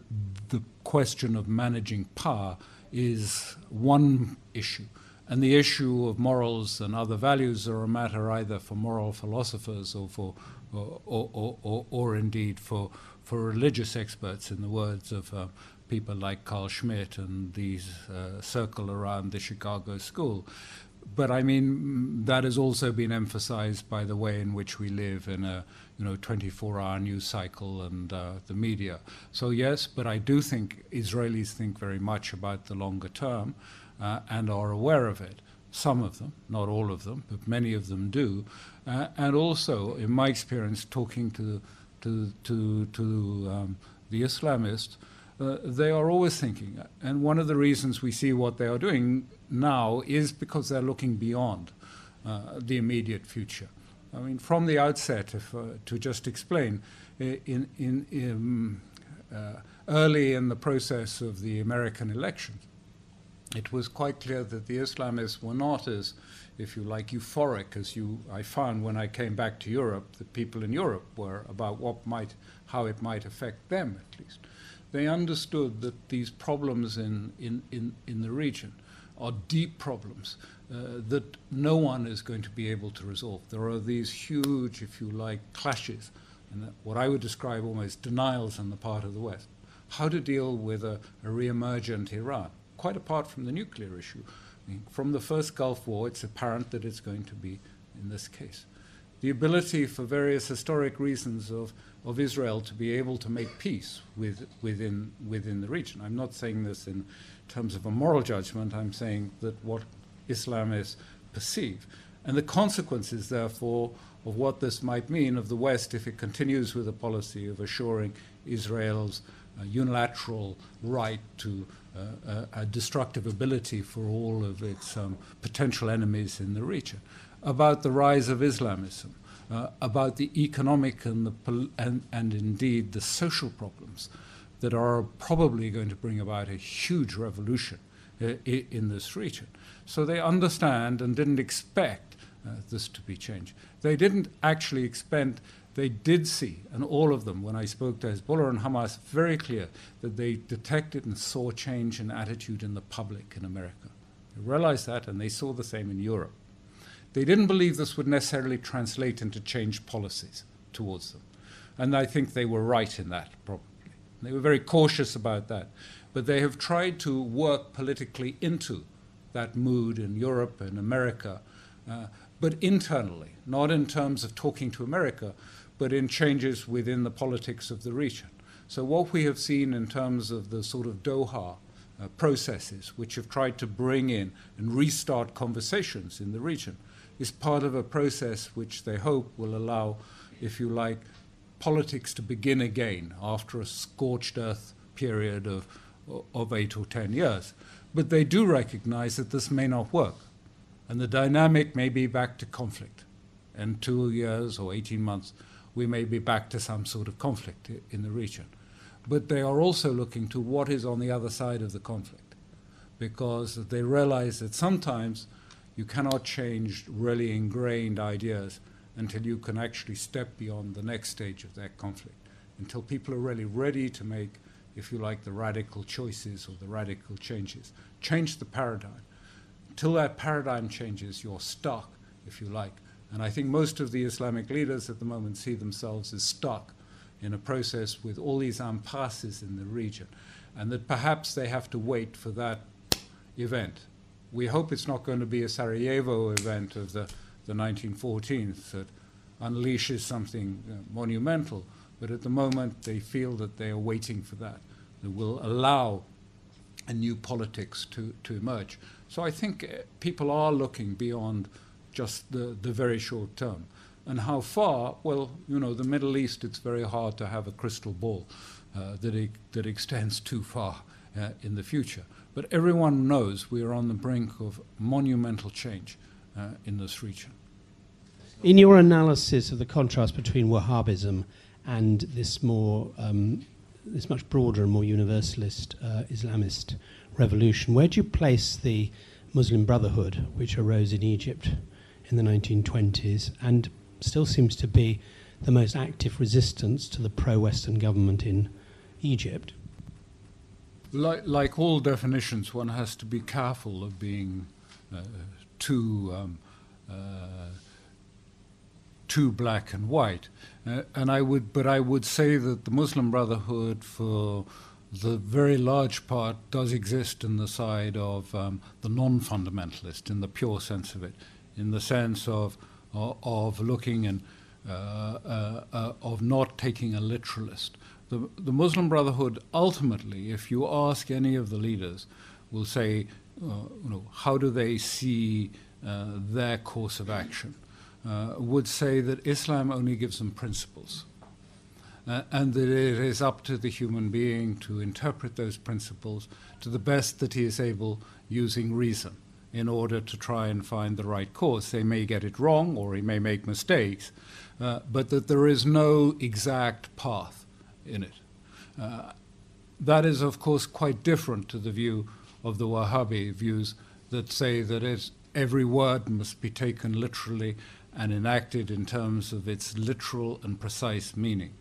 the question of managing power is one issue. And the issue of morals and other values are a matter either for moral philosophers or for, or, or, or, or indeed for, for religious experts, in the words of uh, people like Carl Schmitt and these uh, circle around the Chicago School. But I mean, that has also been emphasized by the way in which we live in a you know 24-hour news cycle and uh, the media. So yes, but I do think Israelis think very much about the longer term uh, and are aware of it. Some of them, not all of them, but many of them do. Uh, and also, in my experience, talking to to to to um, the Islamists, uh, they are always thinking. And one of the reasons we see what they are doing now is because they're looking beyond uh, the immediate future. I mean, from the outset, if, uh, to just explain, in, in, in uh, early in the process of the American elections, it was quite clear that the Islamists were not as, if you like, euphoric as you I found when I came back to Europe. The people in Europe were about what might, how it might affect them at least. They understood that these problems in, in, in, in the region are deep problems uh, that no one is going to be able to resolve. There are these huge, if you like, clashes, and what I would describe almost denials on the part of the West. How to deal with a, a re-emergent Iran, quite apart from the nuclear issue. I mean, from the first Gulf War, it's apparent that it's going to be in this case. The ability, for various historic reasons, of, of Israel to be able to make peace with, within, within the region. I'm not saying this in terms of a moral judgment, I'm saying that what Islamists perceive. And the consequences, therefore, of what this might mean of the West if it continues with a policy of assuring Israel's uh, unilateral right to uh, a, a, destructive ability for all of its um, potential enemies in the region, about the rise of Islamism, uh, about the economic and, the and, and indeed the social problems that are probably going to bring about a huge revolution uh, in this region. So they understand and didn't expect uh, this to be changed. They didn't actually expect, they did see, and all of them, when I spoke to Hezbollah and Hamas, very clear that they detected and saw change in attitude in the public in America. They realized that, and they saw the same in Europe. They didn't believe this would necessarily translate into changed policies towards them. And I think they were right in that, probably. They were very cautious about that. But they have tried to work politically into that mood in Europe and America, uh, but internally, not in terms of talking to America, but in changes within the politics of the region. So, what we have seen in terms of the sort of Doha uh, processes, which have tried to bring in and restart conversations in the region, is part of a process which they hope will allow, if you like, politics to begin again after a scorched earth period of, of eight or ten years. But they do recognize that this may not work. And the dynamic may be back to conflict. In two years or 18 months, we may be back to some sort of conflict in the region. But they are also looking to what is on the other side of the conflict, because they realize that sometimes you cannot change really ingrained ideas until you can actually step beyond the next stage of that conflict, until people are really ready to make if you like, the radical choices or the radical changes. Change the paradigm. Till that paradigm changes, you're stuck, if you like. And I think most of the Islamic leaders at the moment see themselves as stuck in a process with all these impasses in the region, and that perhaps they have to wait for that event. We hope it's not going to be a Sarajevo event of the, the 1914th that unleashes something uh, monumental, but at the moment they feel that they are waiting for that, that will allow a new politics to, to emerge. So I think uh, people are looking beyond just the, the very short term. And how far? Well, you know, the Middle East, it's very hard to have a crystal ball uh, that, that extends too far uh, in the future. But everyone knows we are on the brink of monumental change uh, in this region. In your analysis of the contrast between Wahhabism and this more, um, this much broader and more universalist uh, Islamist revolution, where do you place the Muslim Brotherhood, which arose in Egypt in the 1920s and still seems to be the most active resistance to the pro Western government in Egypt? Like, like, all definitions, one has to be careful of being uh, too um, uh, too black and white. Uh, and I would, but I would say that the Muslim Brotherhood, for the very large part, does exist in the side of um, the non-fundamentalist, in the pure sense of it, in the sense of of, of looking and uh, uh, uh, of not taking a literalist. The, the Muslim Brotherhood ultimately, if you ask any of the leaders, will say, uh, you know, how do they see uh, their course of action? uh, would say that Islam only gives them principles. Uh, and that it is up to the human being to interpret those principles to the best that he is able using reason in order to try and find the right course. They may get it wrong or he may make mistakes, uh, but that there is no exact path in it. Uh, that is, of course, quite different to the view of the Wahhabi views that say that every word must be taken literally and enacted in terms of its literal and precise meaning,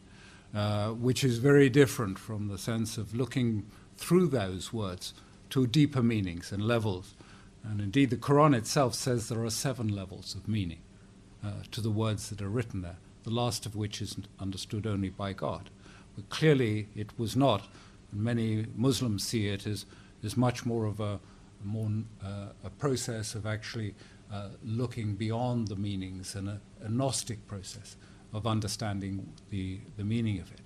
uh, which is very different from the sense of looking through those words to deeper meanings and levels. And indeed, the Quran itself says there are seven levels of meaning uh, to the words that are written there, the last of which is understood only by God. Clearly, it was not, many Muslims see it as, as much more of a, more, uh, a process of actually uh, looking beyond the meanings and a, a, Gnostic process of understanding the, the meaning of it.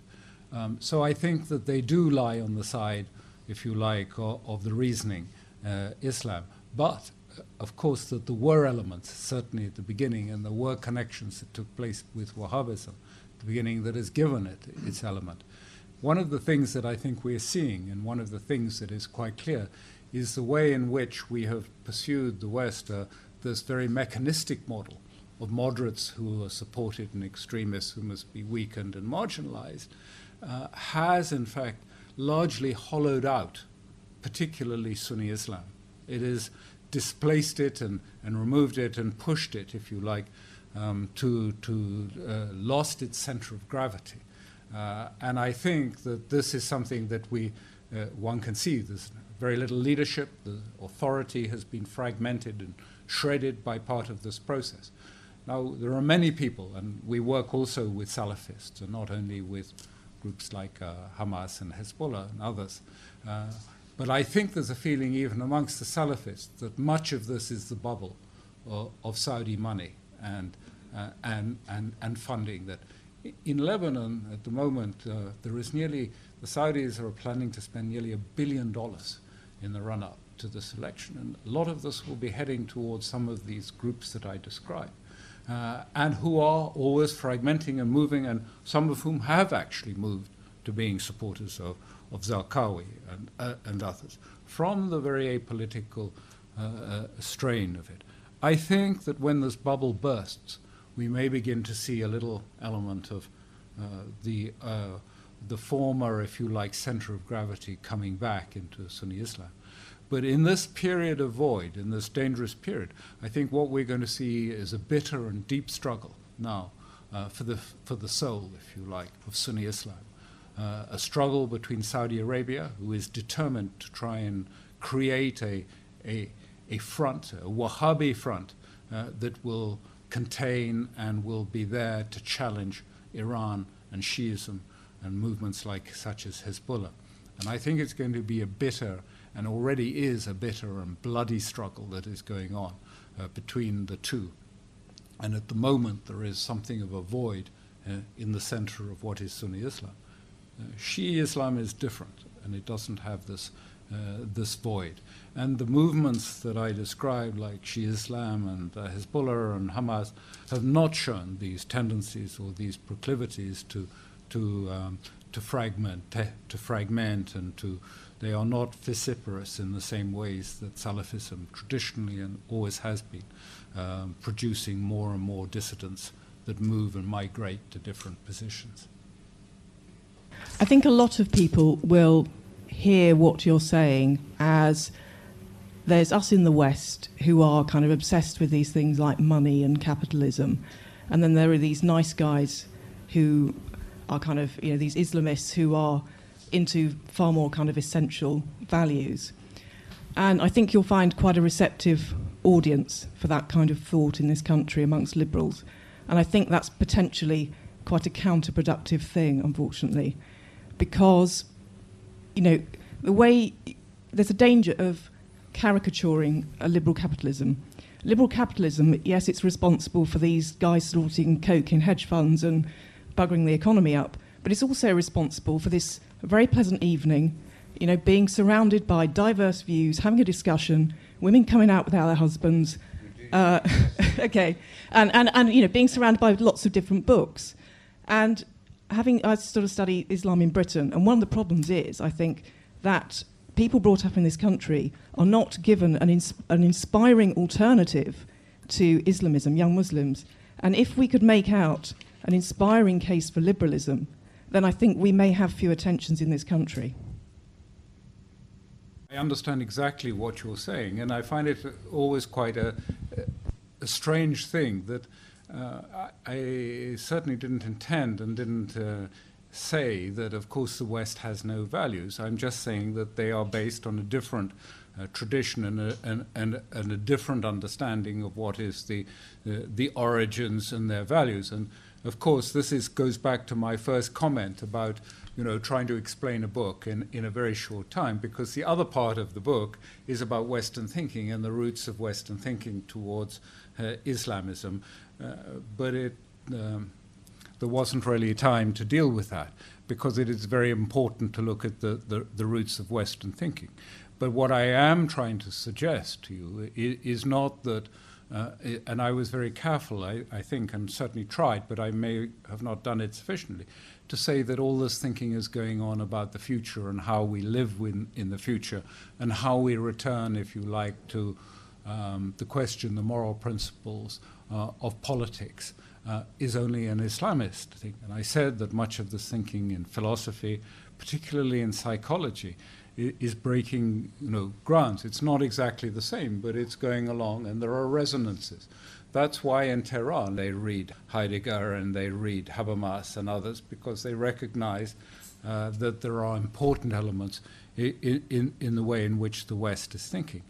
Um, so I think that they do lie on the side, if you like, of, of the reasoning uh, Islam. But uh, of course, that there were elements, certainly at the beginning, and there were connections that took place with Wahhabism the beginning that has given it its element. One of the things that I think we're seeing, and one of the things that is quite clear, is the way in which we have pursued the West uh, this very mechanistic model of moderates who are supported and extremists who must be weakened and marginalized uh, has, in fact, largely hollowed out, particularly Sunni Islam. It has displaced it and, and removed it and pushed it, if you like, um, to, to uh, lost its center of gravity. Uh, and I think that this is something that we, uh, one can see. There's very little leadership, the authority has been fragmented and shredded by part of this process. Now, there are many people, and we work also with Salafists, and not only with groups like uh, Hamas and Hezbollah and others. Uh, but I think there's a feeling, even amongst the Salafists, that much of this is the bubble uh, of Saudi money and, uh, and, and, and funding. That in Lebanon, at the moment, uh, there is nearly, the Saudis are planning to spend nearly a billion dollars in the run up to this election. And a lot of this will be heading towards some of these groups that I described, uh, and who are always fragmenting and moving, and some of whom have actually moved to being supporters of, of Zarqawi and, uh, and others, from the very apolitical uh, uh, strain of it. I think that when this bubble bursts, we may begin to see a little element of uh, the uh, the former, if you like, center of gravity coming back into Sunni Islam. But in this period of void, in this dangerous period, I think what we're going to see is a bitter and deep struggle now uh, for, the, for the soul, if you like, of Sunni Islam. uh, a struggle between Saudi Arabia, who is determined to try and create a, a, a front, a Wahhabi front, uh, that will contain and will be there to challenge Iran and Shiism and movements like such as Hezbollah. And I think it's going to be a bitter, and already is a bitter and bloody struggle that is going on uh, between the two. And at the moment, there is something of a void uh, in the center of what is Sunni Islam. Uh, Islam is different, and it doesn't have this, this void. And the movements that I described, like Shia Islam and uh, Hezbollah and Hamas, have not shown these tendencies or these proclivities to, to, um, to fragment, to fragment, and to they are not vociferous in the same ways that Salafism traditionally and always has been, um, producing more and more dissidents that move and migrate to different positions. I think a lot of people will hear what you're saying as there's us in the West who are kind of obsessed with these things like money and capitalism, and then there are these nice guys who are kind of, you know, these Islamists who are into far more kind of essential values. And I think you'll find quite a receptive audience for that kind of thought in this country amongst liberals. And I think that's potentially quite a counterproductive thing, unfortunately, because, you know, the way there's a danger of caricaturing a liberal capitalism. Liberal capitalism, yes, it's responsible for these guys snorting coke in hedge funds and buggering the economy up, but it's also responsible for this very pleasant evening, you know, being surrounded by diverse views, having a discussion, women coming out without their husbands. Uh, okay, and, and, and you know, being surrounded by lots of different books. And having, I sort of study Islam in Britain, and one of the problems is, I think, that people brought up in this country are not given an, ins- an inspiring alternative to Islamism, young Muslims. And if we could make out an inspiring case for liberalism, then I think we may have fewer tensions in this country. I understand exactly what you're saying, and I find it always quite a, a strange thing that I, I, certainly didn't intend and didn't uh, say that, of course, the West has no values. I'm just saying that they are based on a different uh, tradition and a, and, and, and a, different understanding of what is the, uh, the origins and their values. And of course, this is, goes back to my first comment about you know, trying to explain a book in, in a very short time, because the other part of the book is about Western thinking and the roots of Western thinking towards uh, Islamism. Uh, but it, um, there wasn't really time to deal with that, because it is very important to look at the, the, the roots of Western thinking. But what I am trying to suggest to you is, is not that uh, and I was very careful, I, I, think, and certainly tried, but I may have not done it sufficiently, to say that all this thinking is going on about the future and how we live in, in the future and how we return, if you like, to um, the question, the moral principles of politics. Uh, is only an Islamist thing. And I said that much of this thinking in philosophy, particularly in psychology, is breaking you know, grounds. It's not exactly the same, but it's going along, and there are resonances. That's why in Tehran they read Heidegger and they read Habermas and others because they recognize uh, that there are important elements in, in, in, the way in which the West is thinking.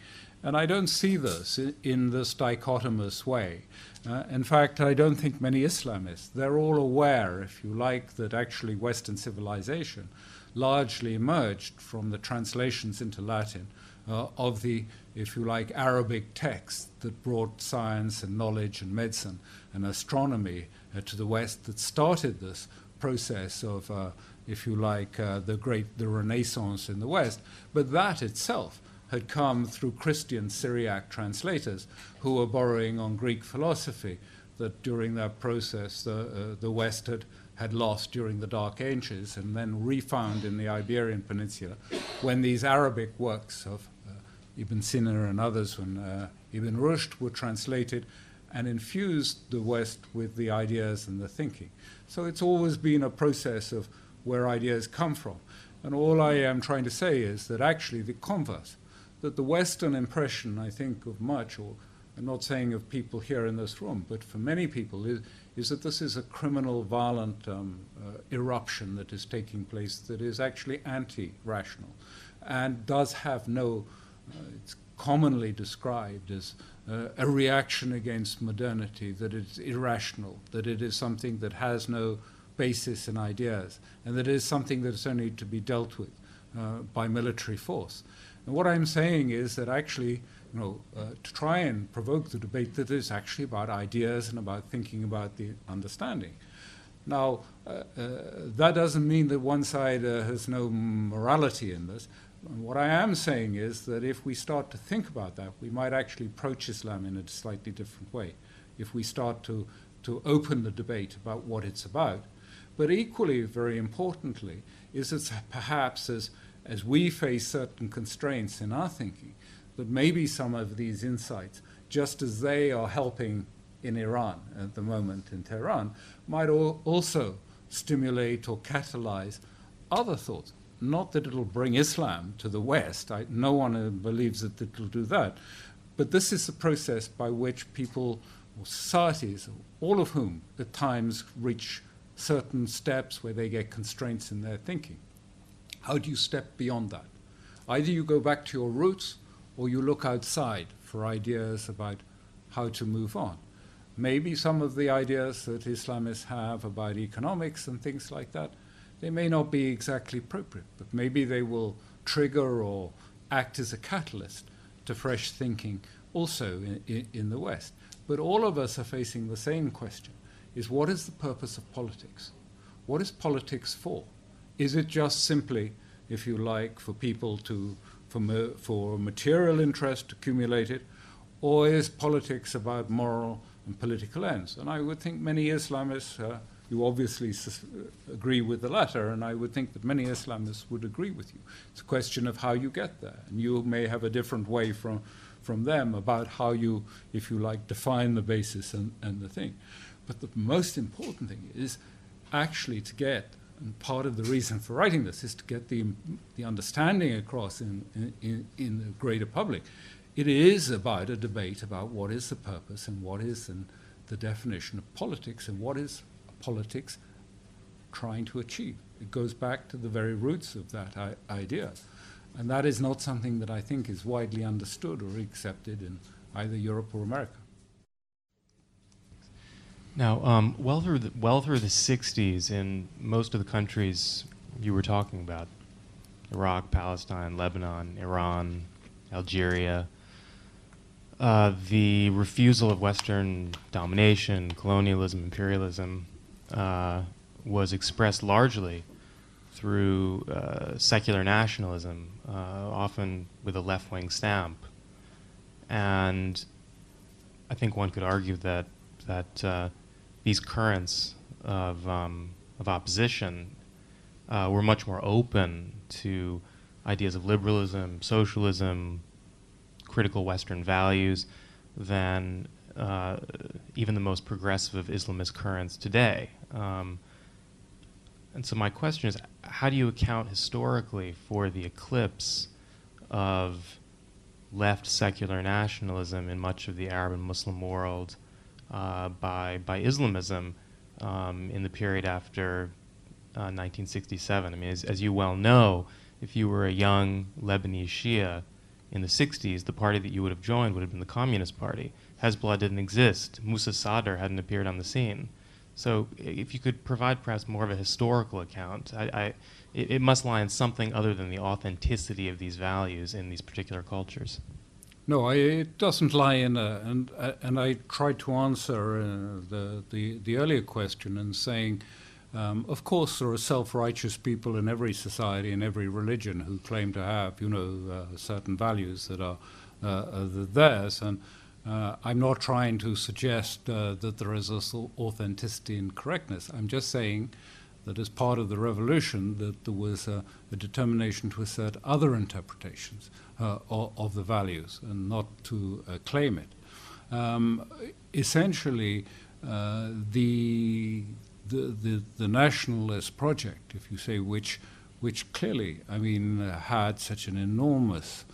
And I don't see this in, in this dichotomous way. Uh, in fact, I don't think many Islamists, they're all aware, if you like, that actually Western civilization largely emerged from the translations into Latin uh, of the, if you like, Arabic texts that brought science and knowledge and medicine and astronomy uh, to the West that started this process of, uh, if you like, uh, the great the Renaissance in the West. But that itself had come through Christian Syriac translators who were borrowing on Greek philosophy. That during that process, the, uh, the West had had lost during the Dark Ages and then refound in the Iberian Peninsula when these Arabic works of uh, Ibn Sina and others, when uh, Ibn Rushd were translated and infused the West with the ideas and the thinking. So it's always been a process of where ideas come from. And all I am trying to say is that actually the converse, that the Western impression, I think, of much or I'm not saying of people here in this room, but for many people, is, is that this is a criminal, violent um, uh, eruption that is taking place that is actually anti rational and does have no, uh, it's commonly described as uh, a reaction against modernity, that it's irrational, that it is something that has no basis in ideas, and that it is something that is only to be dealt with uh, by military force. And what I'm saying is that actually, you know, uh, to try and provoke the debate that is actually about ideas and about thinking about the understanding. Now, uh, uh that doesn't mean that one side uh, has no morality in this. what I am saying is that if we start to think about that, we might actually approach Islam in a slightly different way. If we start to, to open the debate about what it's about. But equally, very importantly, is that perhaps as as we face certain constraints in our thinking, that maybe some of these insights, just as they are helping in Iran at the moment in Tehran, might also stimulate or catalyze other thoughts. Not that it'll bring Islam to the West, I, no one uh, believes that it'll do that, but this is the process by which people or societies, all of whom at times reach certain steps where they get constraints in their thinking. How do you step beyond that? Either you go back to your roots or you look outside for ideas about how to move on. Maybe some of the ideas that Islamists have about economics and things like that, they may not be exactly appropriate, but maybe they will trigger or act as a catalyst to fresh thinking also in, in, in the West. But all of us are facing the same question is what is the purpose of politics? What is politics for? Is it just simply, if you like, for people to, for, for material interest accumulated, or is politics about moral and political ends? And I would think many Islamists, uh, you obviously sus- agree with the latter, and I would think that many Islamists would agree with you. It's a question of how you get there, and you may have a different way from, from them about how you, if you like, define the basis and, and the thing. But the most important thing is actually to get and part of the reason for writing this is to get the, the understanding across in, in, in the greater public. It is about a debate about what is the purpose and what is the, the definition of politics and what is politics trying to achieve. It goes back to the very roots of that idea. And that is not something that I think is widely understood or accepted in either Europe or America. Now, um, well through the, well through the '60s, in most of the countries you were talking about, Iraq, Palestine, Lebanon, Iran, Algeria, uh, the refusal of Western domination, colonialism, imperialism, uh, was expressed largely through uh, secular nationalism, uh, often with a left-wing stamp, and I think one could argue that that uh, these currents of, um, of opposition uh, were much more open to ideas of liberalism, socialism, critical Western values than uh, even the most progressive of Islamist currents today. Um, and so my question is, how do you account historically for the eclipse of left secular nationalism in much of the Arab and Muslim world uh, by, by Islamism um, in the period after uh, 1967. I mean, as, as you well know, if you were a young Lebanese Shia in the 60s, the party that you would have joined would have been the Communist Party. Hezbollah didn't exist. Musa Sadr hadn't appeared on the scene. So, if you could provide perhaps more of a historical account, I, I, it, it must lie in something other than the authenticity of these values in these particular cultures. No, I, it doesn't lie in a, and uh, and I tried to answer uh, the, the the earlier question and saying, um, of course, there are self-righteous people in every society and every religion who claim to have, you know, uh, certain values that are uh, theirs, and uh, I'm not trying to suggest uh, that there is a authenticity and correctness. I'm just saying that as part of the revolution, that there was a, a determination to assert other interpretations uh, of, of, the values and not to uh, claim it. Um, essentially, uh, the, the, the, the, nationalist project, if you say, which, which clearly, I mean, had such an enormous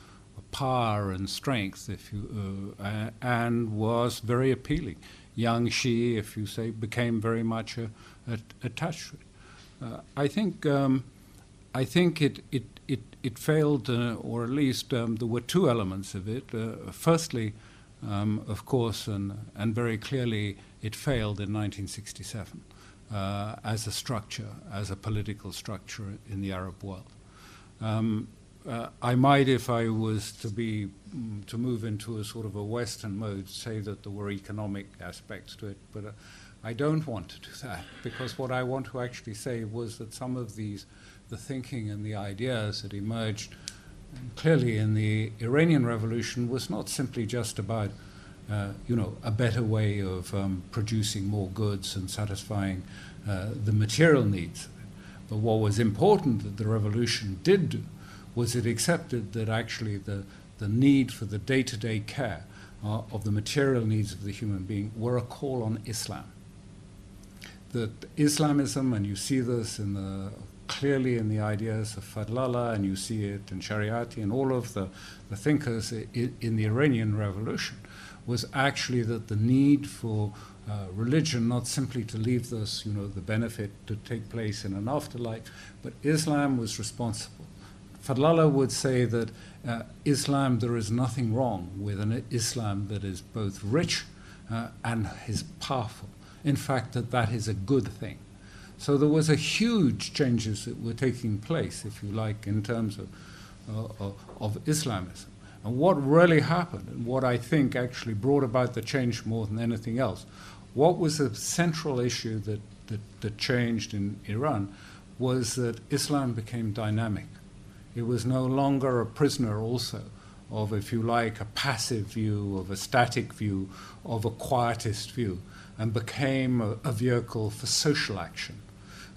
power and strength, if you, uh, and was very appealing. young Shia, if you say, became very much attached to it. Uh, I think um, I think it it it, it failed, uh, or at least um, there were two elements of it. Uh, firstly, um, of course, and and very clearly, it failed in 1967 uh, as a structure, as a political structure in the Arab world. Um, uh, I might, if I was to be mm, to move into a sort of a Western mode, say that there were economic aspects to it, but uh, I don't want to do that because what I want to actually say was that some of these, the thinking and the ideas that emerged clearly in the Iranian Revolution was not simply just about, uh, you know, a better way of um, producing more goods and satisfying uh, the material needs. But what was important that the revolution did do was it accepted that actually the, the need for the day to day care uh, of the material needs of the human being were a call on Islam. That Islamism, and you see this in the, clearly in the ideas of Fadlallah, and you see it in Shariati and all of the, the thinkers in, in the Iranian Revolution, was actually that the need for uh, religion not simply to leave this, you know, the benefit to take place in an afterlife, but Islam was responsible Fadlallah would say that uh, Islam, there is nothing wrong with an Islam that is both rich uh, and is powerful. In fact, that that is a good thing. So there was a huge changes that were taking place, if you like, in terms of, uh, of Islamism. And what really happened, and what I think actually brought about the change more than anything else, what was the central issue that, that, that changed in Iran was that Islam became dynamic. It was no longer a prisoner also of, if you like, a passive view, of a static view, of a quietist view, and became a, a vehicle for social action,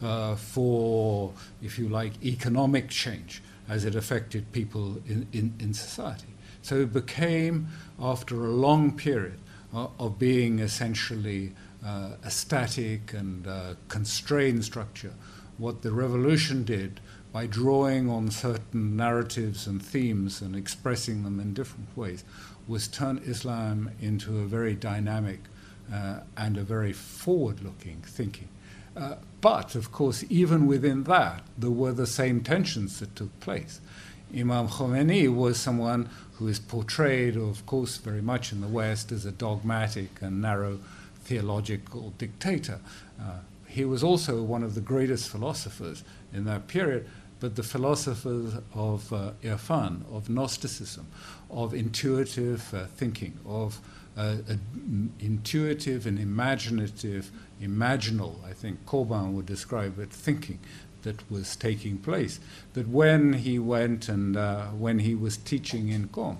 uh, for, if you like, economic change as it affected people in, in, in society. So it became, after a long period uh, of being essentially uh, a static and uh, constrained structure, what the revolution did by drawing on certain narratives and themes and expressing them in different ways, was turn Islam into a very dynamic uh, and a very forward looking thinking. Uh, but, of course, even within that, there were the same tensions that took place. Imam Khomeini was someone who is portrayed, of course, very much in the West as a dogmatic and narrow theological dictator. Uh, he was also one of the greatest philosophers in that period, but the philosophers of uh, Irfan, of Gnosticism, of intuitive uh, thinking, of uh, intuitive and imaginative, imaginal, I think Corbin would describe it, thinking that was taking place. That when he went and uh, when he was teaching in Qom,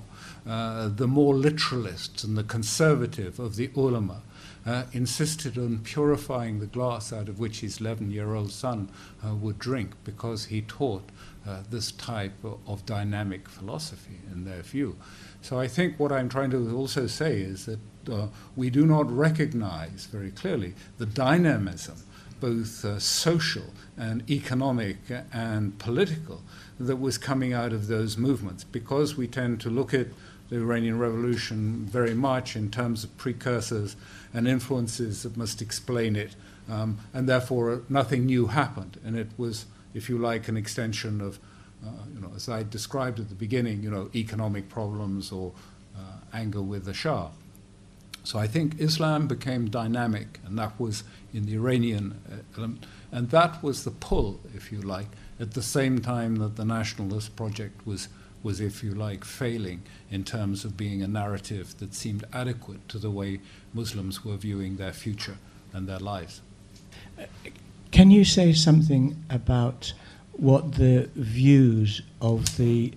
uh, the more literalists and the conservative of the ulama uh, insisted on purifying the glass out of which his 11 year old son uh, would drink because he taught uh, this type of, of, dynamic philosophy in their view. So I think what I'm trying to also say is that uh, we do not recognize very clearly the dynamism, both uh, social and economic and political, that was coming out of those movements because we tend to look at the Iranian Revolution very much in terms of precursors and influences that must explain it. Um, and therefore, nothing new happened. And it was, if you like, an extension of, uh, you know, as I described at the beginning, you know, economic problems or uh, anger with the Shah. So I think Islam became dynamic, and that was in the Iranian uh, element. And that was the pull, if you like, at the same time that the nationalist project was was, if you like, failing in terms of being a narrative that seemed adequate to the way Muslims were viewing their future and their lives. Can you say something about what the views of the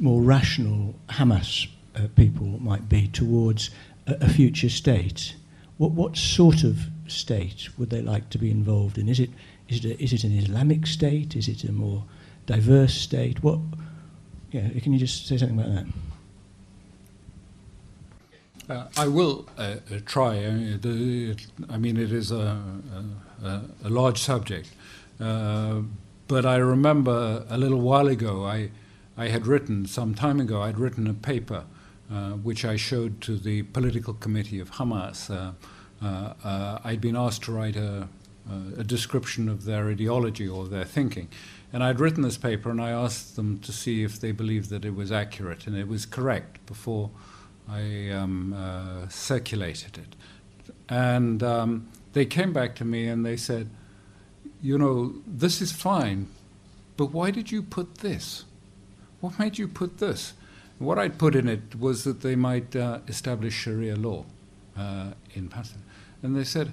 more rational Hamas uh, people might be towards a, a future state? What, what sort of state would they like to be involved in? Is it, is it, a, is it an Islamic state? Is it a more diverse state? What, yeah, can you just say something about that? Uh, I will uh, uh try. I mean, the, I mean, it is a, a, a large subject. Uh, but I remember a little while ago, I, I had written some time ago, I'd written a paper uh, which I showed to the political committee of Hamas. Uh, uh, uh I'd been asked to write a, a, description of their ideology or their thinking. And I'd written this paper and I asked them to see if they believed that it was accurate and it was correct before I um, uh, circulated it. And um, they came back to me and they said, You know, this is fine, but why did you put this? What made you put this? What I'd put in it was that they might uh, establish Sharia law uh, in Palestine. And they said,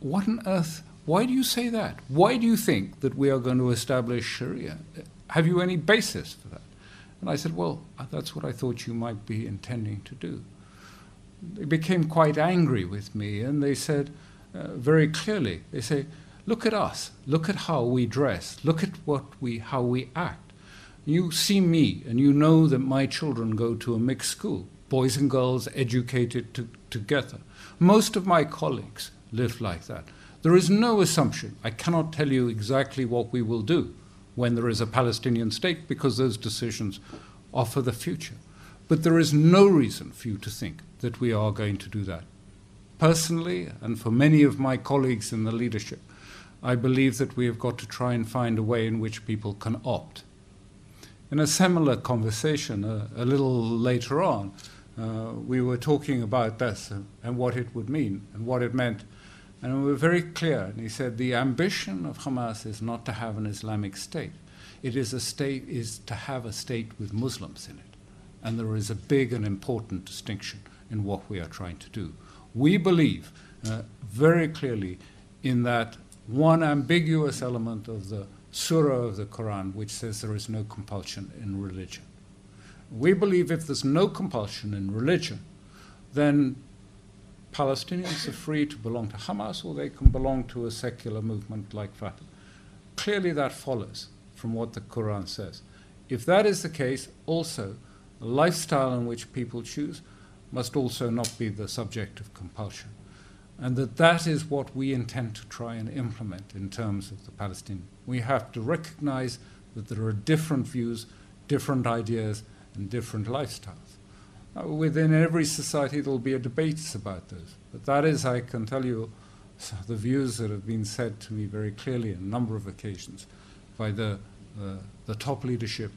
What on earth? Why do you say that? Why do you think that we are going to establish Sharia? Have you any basis for that? And I said, Well, that's what I thought you might be intending to do. They became quite angry with me and they said uh, very clearly, they say, Look at us, look at how we dress, look at what we, how we act. You see me and you know that my children go to a mixed school, boys and girls educated to, together. Most of my colleagues live like that. There is no assumption. I cannot tell you exactly what we will do when there is a Palestinian state because those decisions are for the future. But there is no reason for you to think that we are going to do that. Personally, and for many of my colleagues in the leadership, I believe that we have got to try and find a way in which people can opt. In a similar conversation uh, a little later on, uh, we were talking about this and, what it would mean and what it meant. And we were very clear. And he said the ambition of Hamas is not to have an Islamic state. It is a state is to have a state with Muslims in it. And there is a big and important distinction in what we are trying to do. We believe uh, very clearly in that one ambiguous element of the surah of the Quran, which says there is no compulsion in religion. We believe if there's no compulsion in religion, then Palestinians are free to belong to Hamas or they can belong to a secular movement like Fatah. Clearly, that follows from what the Quran says. If that is the case, also, the lifestyle in which people choose must also not be the subject of compulsion. And that that is what we intend to try and implement in terms of the Palestinian. We have to recognize that there are different views, different ideas, and different lifestyles. Now, within every society, there will be a debate about those. But that is, I can tell you, the views that have been said to me very clearly on a number of occasions by the, uh, the top leadership,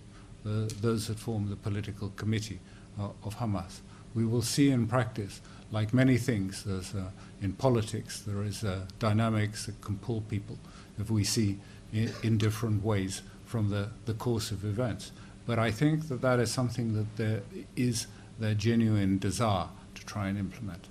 uh, those that form the political committee uh, of Hamas we will see in practice, like many things, there's, uh, in politics, there is uh, dynamics that can pull people if we see in, in, different ways from the, the course of events. But I think that that is something that there is their genuine desire to try and implement.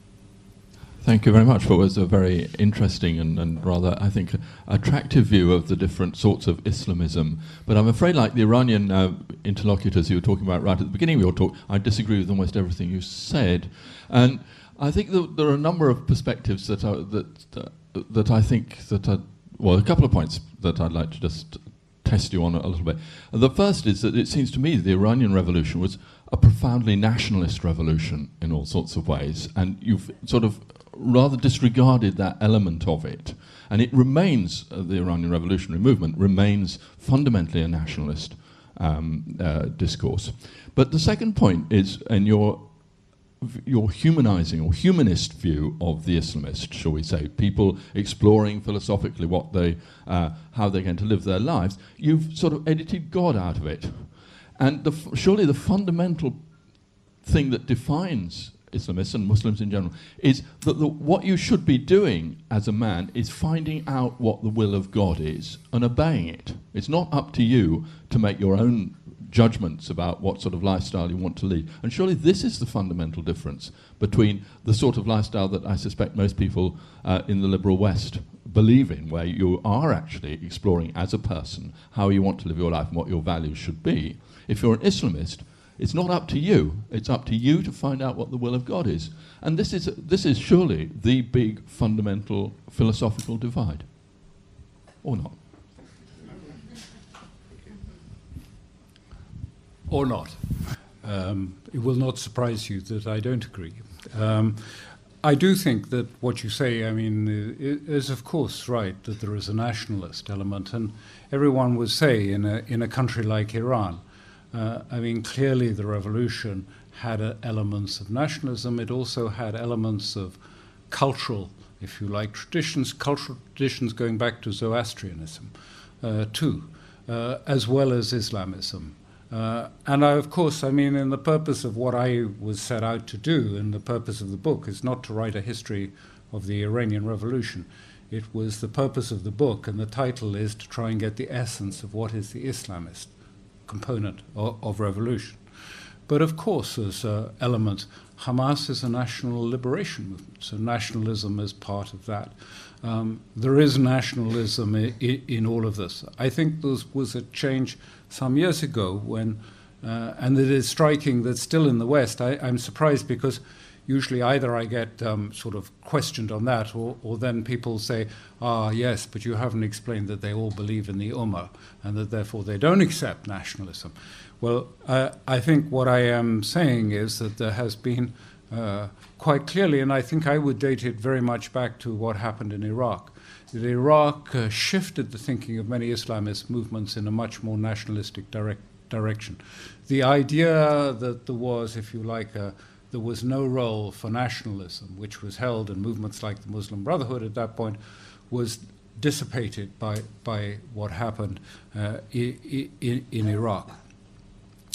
Thank you very much for what was a very interesting and, and, rather, I think, attractive view of the different sorts of Islamism. But I'm afraid, like the Iranian uh, interlocutors you were talking about right at the beginning of your talk, I disagree with almost everything you said. And I think that there are a number of perspectives that, are, that, uh, that I think that are, well, a couple of points that I'd like to just test you on a little bit. The first is that it seems to me the Iranian revolution was a profoundly nationalist revolution in all sorts of ways, and you've sort of rather disregarded that element of it. And it remains, uh, the Iranian revolutionary movement remains fundamentally a nationalist um, uh, discourse. But the second point is, in your, your humanizing or humanist view of the Islamist, shall we say, people exploring philosophically what they, uh, how they're going to live their lives, you've sort of edited God out of it. And the surely the fundamental thing that defines Islamists and Muslims in general, is that the, what you should be doing as a man is finding out what the will of God is and obeying it. It's not up to you to make your own judgments about what sort of lifestyle you want to lead. And surely this is the fundamental difference between the sort of lifestyle that I suspect most people uh, in the liberal West believe in, where you are actually exploring as a person how you want to live your life and what your values should be. If you're an Islamist, it's not up to you. It's up to you to find out what the will of God is. And this is, this is surely the big fundamental philosophical divide. Or not? Or not. Um, it will not surprise you that I don't agree. Um, I do think that what you say, I mean, is of course right that there is a nationalist element, and everyone would say in a in a country like Iran, Uh, I mean, clearly the revolution had uh, elements of nationalism. It also had elements of cultural, if you like, traditions, cultural traditions going back to Zoroastrianism, uh, too, uh, as well as Islamism. Uh, and I, of course, I mean, in the purpose of what I was set out to do, and the purpose of the book is not to write a history of the Iranian Revolution. It was the purpose of the book, and the title is to try and get the essence of what is the Islamist component of, of revolution. But of course, there's an element. Hamas is a national liberation movement, so nationalism is part of that. Um, there is nationalism I- in all of this. I think there was a change some years ago when, uh, and it is striking that still in the West, I, I'm surprised because usually either I get um, sort of questioned on that, or, or then people say, ah, yes, but you haven't explained that they all believe in the Ummah and that therefore they don't accept nationalism. Well, uh, I think what I am saying is that there has been uh, quite clearly, and I think I would date it very much back to what happened in Iraq. That Iraq uh, shifted the thinking of many Islamist movements in a much more nationalistic direct, direction. The idea that there was, if you like, a there was no role for nationalism, which was held in movements like the Muslim Brotherhood at that point, was dissipated by, by what happened uh, in, in, Iraq.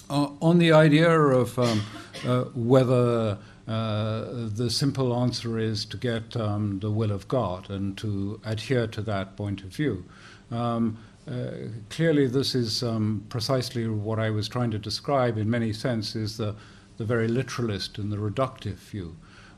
Uh, on the idea of um, uh, whether uh, the simple answer is to get um, the will of God and to adhere to that point of view. Um, uh, clearly, this is um, precisely what I was trying to describe in many senses the the very literalist and the reductive view.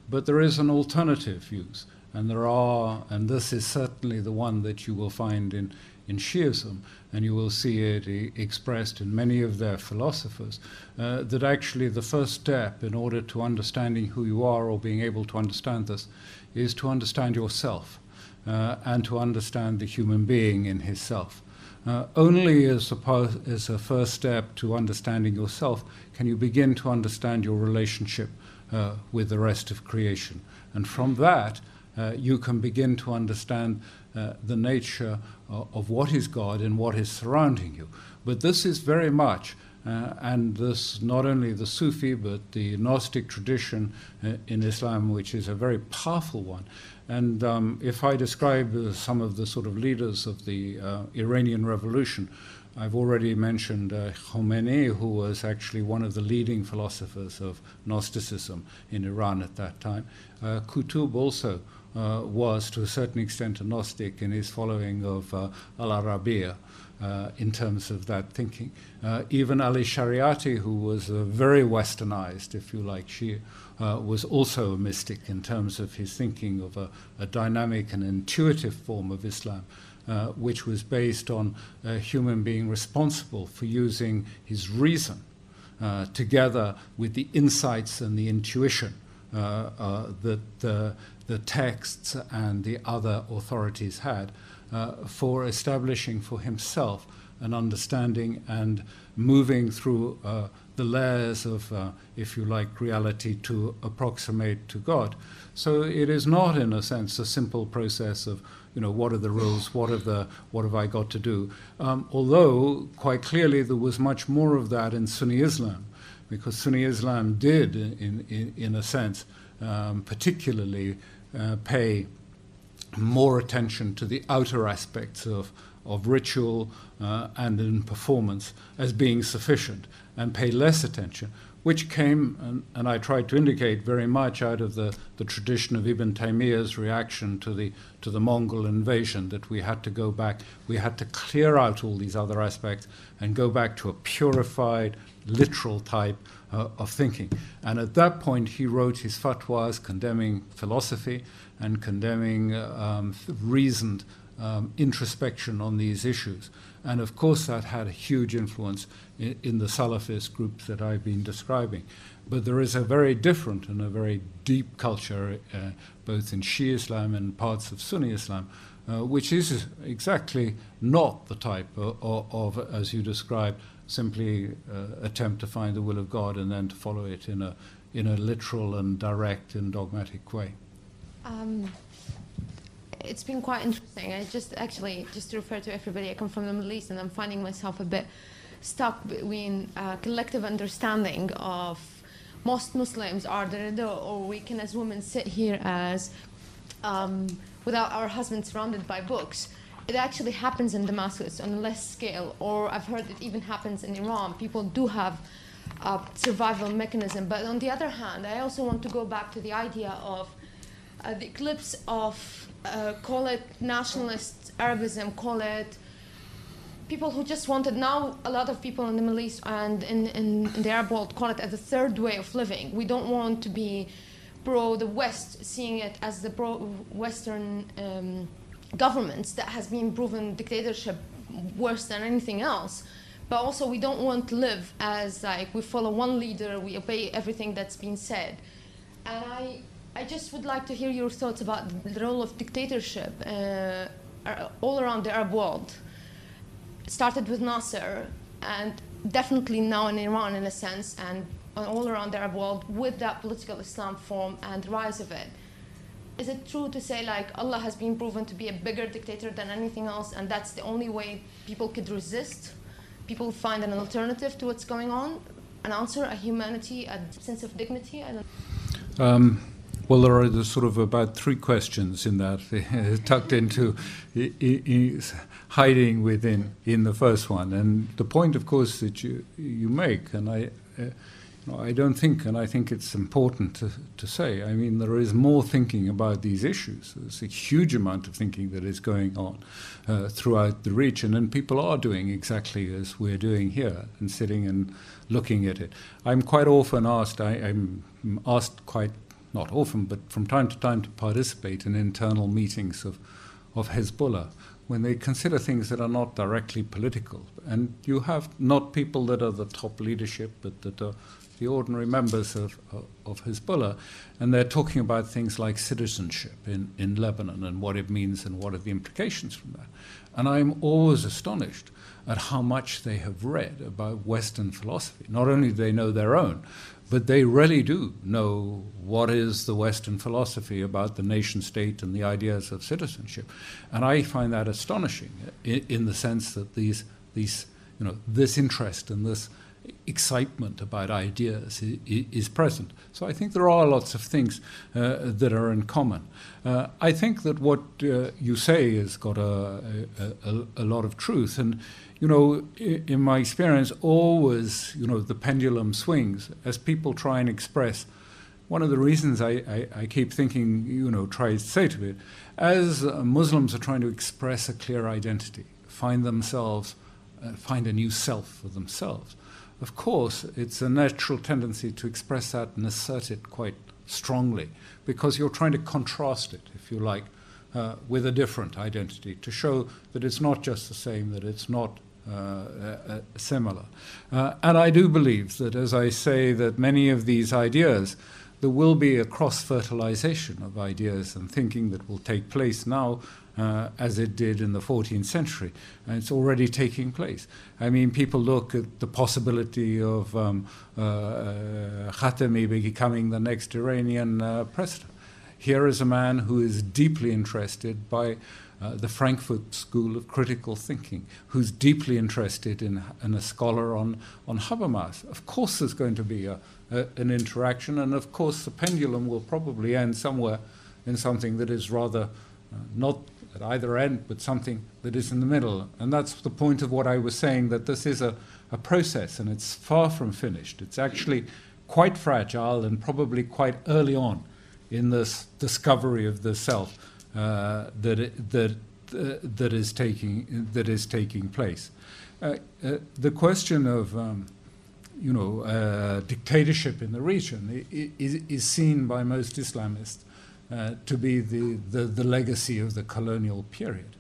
But there is an alternative view, and there are, and this is certainly the one that you will find in, in Shiism, and you will see it e- expressed in many of their philosophers, uh, that actually the first step in order to understanding who you are or being able to understand this is to understand yourself uh, and to understand the human being in his self. Uh, only as a, as a first step to understanding yourself can you begin to understand your relationship uh, with the rest of creation. And from that, uh, you can begin to understand uh, the nature of, of what is God and what is surrounding you. But this is very much uh, and this, not only the Sufi, but the Gnostic tradition uh, in Islam, which is a very powerful one. And um, if I describe uh, some of the sort of leaders of the uh, Iranian Revolution, I've already mentioned uh, Khomeini, who was actually one of the leading philosophers of Gnosticism in Iran at that time. Uh, also was, to a certain extent, a Gnostic in his following of Al Arabiya uh, in terms of that thinking. Uh, even Ali Shariati, who was uh, very westernized, if you like, she uh, was also a mystic in terms of his thinking of a, a dynamic and intuitive form of Islam. Uh, which was based on a human being responsible for using his reason uh, together with the insights and the intuition that the texts and the other authorities had uh, for establishing for himself an understanding and moving through uh, the layers of, uh, if you like, reality to approximate to God. So it is not, in a sense, a simple process of, you know, what are the rules, what are the, what have I got to do? Um, although quite clearly there was much more of that in Sunni Islam, because Sunni Islam did, in, in, in a sense, um, particularly uh, pay more attention to the outer aspects of, of ritual uh, and in performance as being sufficient and pay less attention, which came, and, and, I tried to indicate very much out of the, the tradition of Ibn Taymiyyah's reaction to the, to the Mongol invasion, that we had to go back, we had to clear out all these other aspects and go back to a purified, literal type uh, of thinking. And at that point, he wrote his fatwas condemning philosophy and condemning um, reasoned um, introspection on these issues. And of course, that had a huge influence in, in, the Salafist groups that I've been describing. But there is a very different and a very deep culture, uh, both in Shia Islam and parts of Sunni Islam, uh, which is exactly not the type of, of, of as you described, simply uh, attempt to find the will of God and then to follow it in a, in a literal and direct and dogmatic way. Um, it's been quite interesting. I just actually, just to refer to everybody, I come from the Middle East and I'm finding myself a bit stuck between collective understanding of most Muslims are the or we can as women sit here as um, without our husbands surrounded by books. It actually happens in Damascus on a less scale, or I've heard it even happens in Iran. People do have a survival mechanism. But on the other hand, I also want to go back to the idea of uh, the eclipse of, uh, call it nationalist Arabism, call it people who just wanted now a lot of people in the middle east and in, in, in, the arab world call it as a third way of living we don't want to be pro the west seeing it as the pro western um, governments that has been proven dictatorship worse than anything else. But also we don't want to live as like we follow one leader we obey everything that's been said. And i i just would like to hear your thoughts about the role of dictatorship uh, all around the arab world. Started with nasser and definitely now in iran in a sense and all around the arab world with that political islam form and rise of it is it true to say like Allah has been proven to be a bigger dictator than anything else, and that's the only way people could resist? People find an alternative to what's going on, an answer, a humanity, a sense of dignity. I don't. Um, well, there are sort of about three questions in that, tucked into hiding within in the first one, and the point, of course, that you you make, and I. Uh, I don't think, and I think it's important to, to say, I mean, there is more thinking about these issues. There's a huge amount of thinking that is going on uh, throughout the region, and people are doing exactly as we're doing here and sitting and looking at it. I'm quite often asked, I, I'm asked quite, not often, but from time to time to participate in internal meetings of, of Hezbollah when they consider things that are not directly political. And you have not people that are the top leadership, but that are the ordinary members of, of Hezbollah, and they're talking about things like citizenship in, in Lebanon and what it means and what are the implications from that. And I'm always astonished at how much they have read about Western philosophy. Not only do they know their own, but they really do know what is the Western philosophy about the nation state and the ideas of citizenship. And I find that astonishing in, in the sense that these, these, you know, this interest and this excitement about ideas is present. So I think there are lots of things uh, that are in common. Uh, I think that what uh, you say has got a, a, a, lot of truth. And, you know, in my experience, always, you know, the pendulum swings as people try and express. One of the reasons I, I, I keep thinking, you know, try to say to it, as Muslims are trying to express a clear identity, find themselves, uh, find a new self for themselves of course, it's a natural tendency to express that and assert it quite strongly because you're trying to contrast it, if you like, uh, with a different identity to show that it's not just the same, that it's not uh, uh, similar. Uh, and I do believe that, as I say, that many of these ideas, there will be a cross fertilization of ideas and thinking that will take place now uh, as it did in the 14th century. And it's already taking place. I mean, people look at the possibility of um, uh, uh, Khatami becoming the next Iranian uh, president. Here is a man who is deeply interested by uh, the Frankfurt School of Critical Thinking, who's deeply interested in, in a scholar on, on Habermas. Of course, there's going to be a, a, an interaction, and of course, the pendulum will probably end somewhere in something that is rather uh, not at either end, but something that is in the middle. And that's the point of what I was saying that this is a, a process and it's far from finished. It's actually quite fragile and probably quite early on in this discovery of the self uh, that, it, that, uh, that, is taking, that is taking place. Uh, uh the question of um, you know, uh, dictatorship in the region is, is seen by most Islamists uh, to be the, the, the, legacy of the colonial period.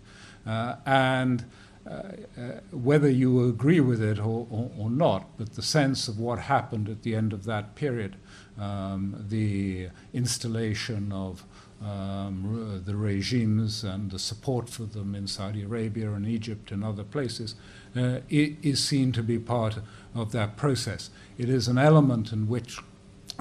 Uh, and uh, uh, whether you agree with it or, or, or, not, but the sense of what happened at the end of that period, um, the installation of um, the regimes and the support for them in Saudi Arabia and Egypt and other places uh, is seen to be part of that process. It is an element in which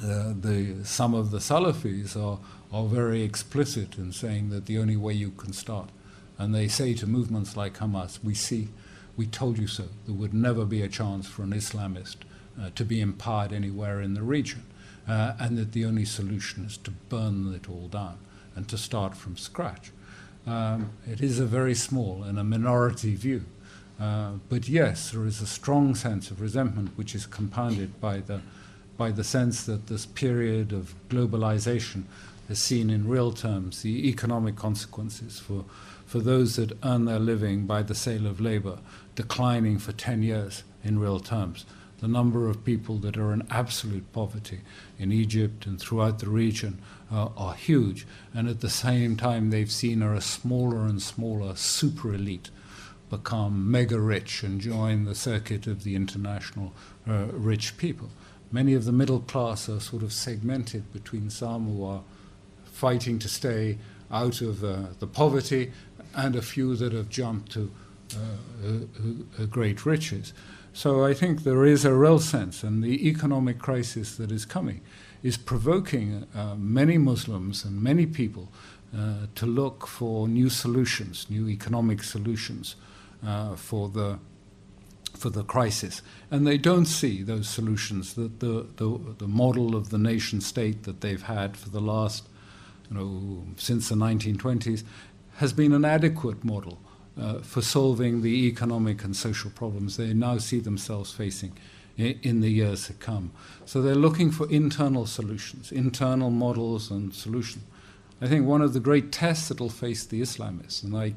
the, some of the Salafis are, are very explicit in saying that the only way you can start, and they say to movements like Hamas, we see, we told you so. There would never be a chance for an Islamist uh, to be empowered anywhere in the region, uh, and that the only solution is to burn it all down and to start from scratch. Um, it is a very small and a minority view. Uh, but yes, there is a strong sense of resentment which is compounded by the, by the sense that this period of globalization has seen in real terms the economic consequences for, for those that earn their living by the sale of labor declining for 10 years in real terms. The number of people that are in absolute poverty in Egypt and throughout the region uh, are huge. And at the same time, they've seen a smaller and smaller super elite become mega rich and join the circuit of the international uh, rich people. Many of the middle class are sort of segmented between some who are fighting to stay out of uh, the poverty and a few that have jumped to uh, great riches. So I think there is a real sense, and the economic crisis that is coming is provoking uh, many Muslims and many people uh, to look for new solutions, new economic solutions uh, for the for the crisis, and they don't see those solutions. That the, the the model of the nation state that they've had for the last, you know, since the 1920s, has been an adequate model uh, for solving the economic and social problems they now see themselves facing in, in the years to come. So they're looking for internal solutions, internal models and solutions. I think one of the great tests that will face the Islamists, and I've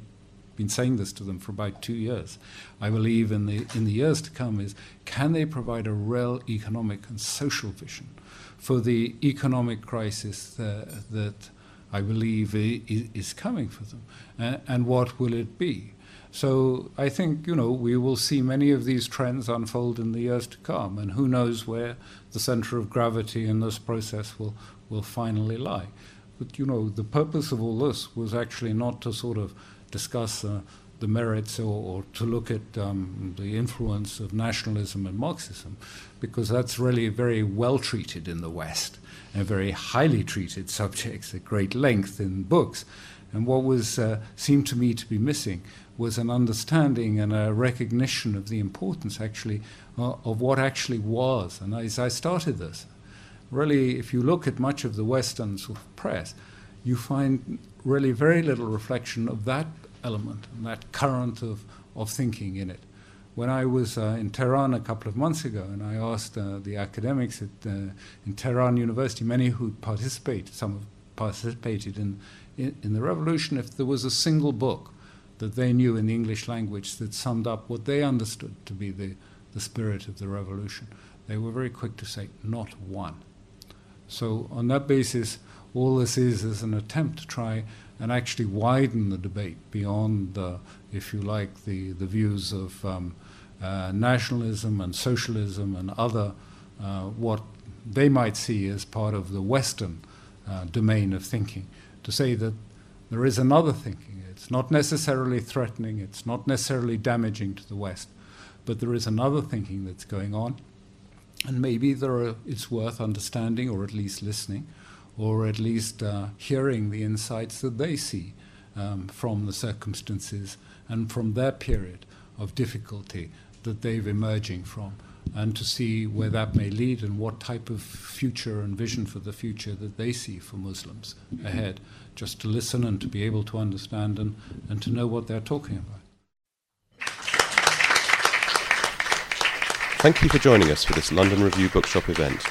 been saying this to them for about two years, I believe in the, in the years to come, is can they provide a real economic and social vision for the economic crisis uh, that I believe is coming for them, uh, and what will it be? So I think you know we will see many of these trends unfold in the years to come, and who knows where the center of gravity in this process will will finally lie. But you know the purpose of all this was actually not to sort of discuss uh, the merits or, or, to look at um, the influence of nationalism and Marxism, because that's really very well treated in the West and very highly treated subjects at great length in books. And what was uh, seemed to me to be missing was an understanding and a recognition of the importance, actually, uh, of what actually was. And as I started this, really, if you look at much of the Western sort of press, you find really very little reflection of that element and that current of, of thinking in it when I was uh, in Tehran a couple of months ago, and I asked uh, the academics at uh, in Tehran University, many who participated, some have participated in, in, in the revolution, if there was a single book that they knew in the English language that summed up what they understood to be the, the spirit of the revolution, they were very quick to say, not one. So on that basis, all this is is an attempt to try and actually widen the debate beyond, if you like, the, the views of um, uh, nationalism and socialism and other uh, what they might see as part of the Western uh, domain of thinking, to say that there is another thinking. It's not necessarily threatening, it's not necessarily damaging to the West, but there is another thinking that's going on. And maybe there are, it's worth understanding or at least listening or at least uh, hearing the insights that they see um, from the circumstances and from their period of difficulty that they've emerging from, and to see where that may lead and what type of future and vision for the future that they see for Muslims ahead, just to listen and to be able to understand and, and to know what they're talking about. Thank you for joining us for this London Review Bookshop event.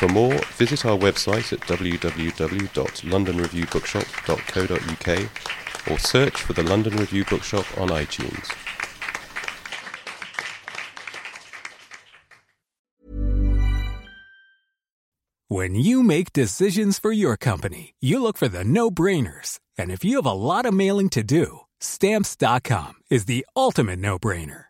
For more, visit our website at www.londonreviewbookshop.co.uk or search for the London Review Bookshop on iTunes. When you make decisions for your company, you look for the no brainers. And if you have a lot of mailing to do, stamps.com is the ultimate no brainer.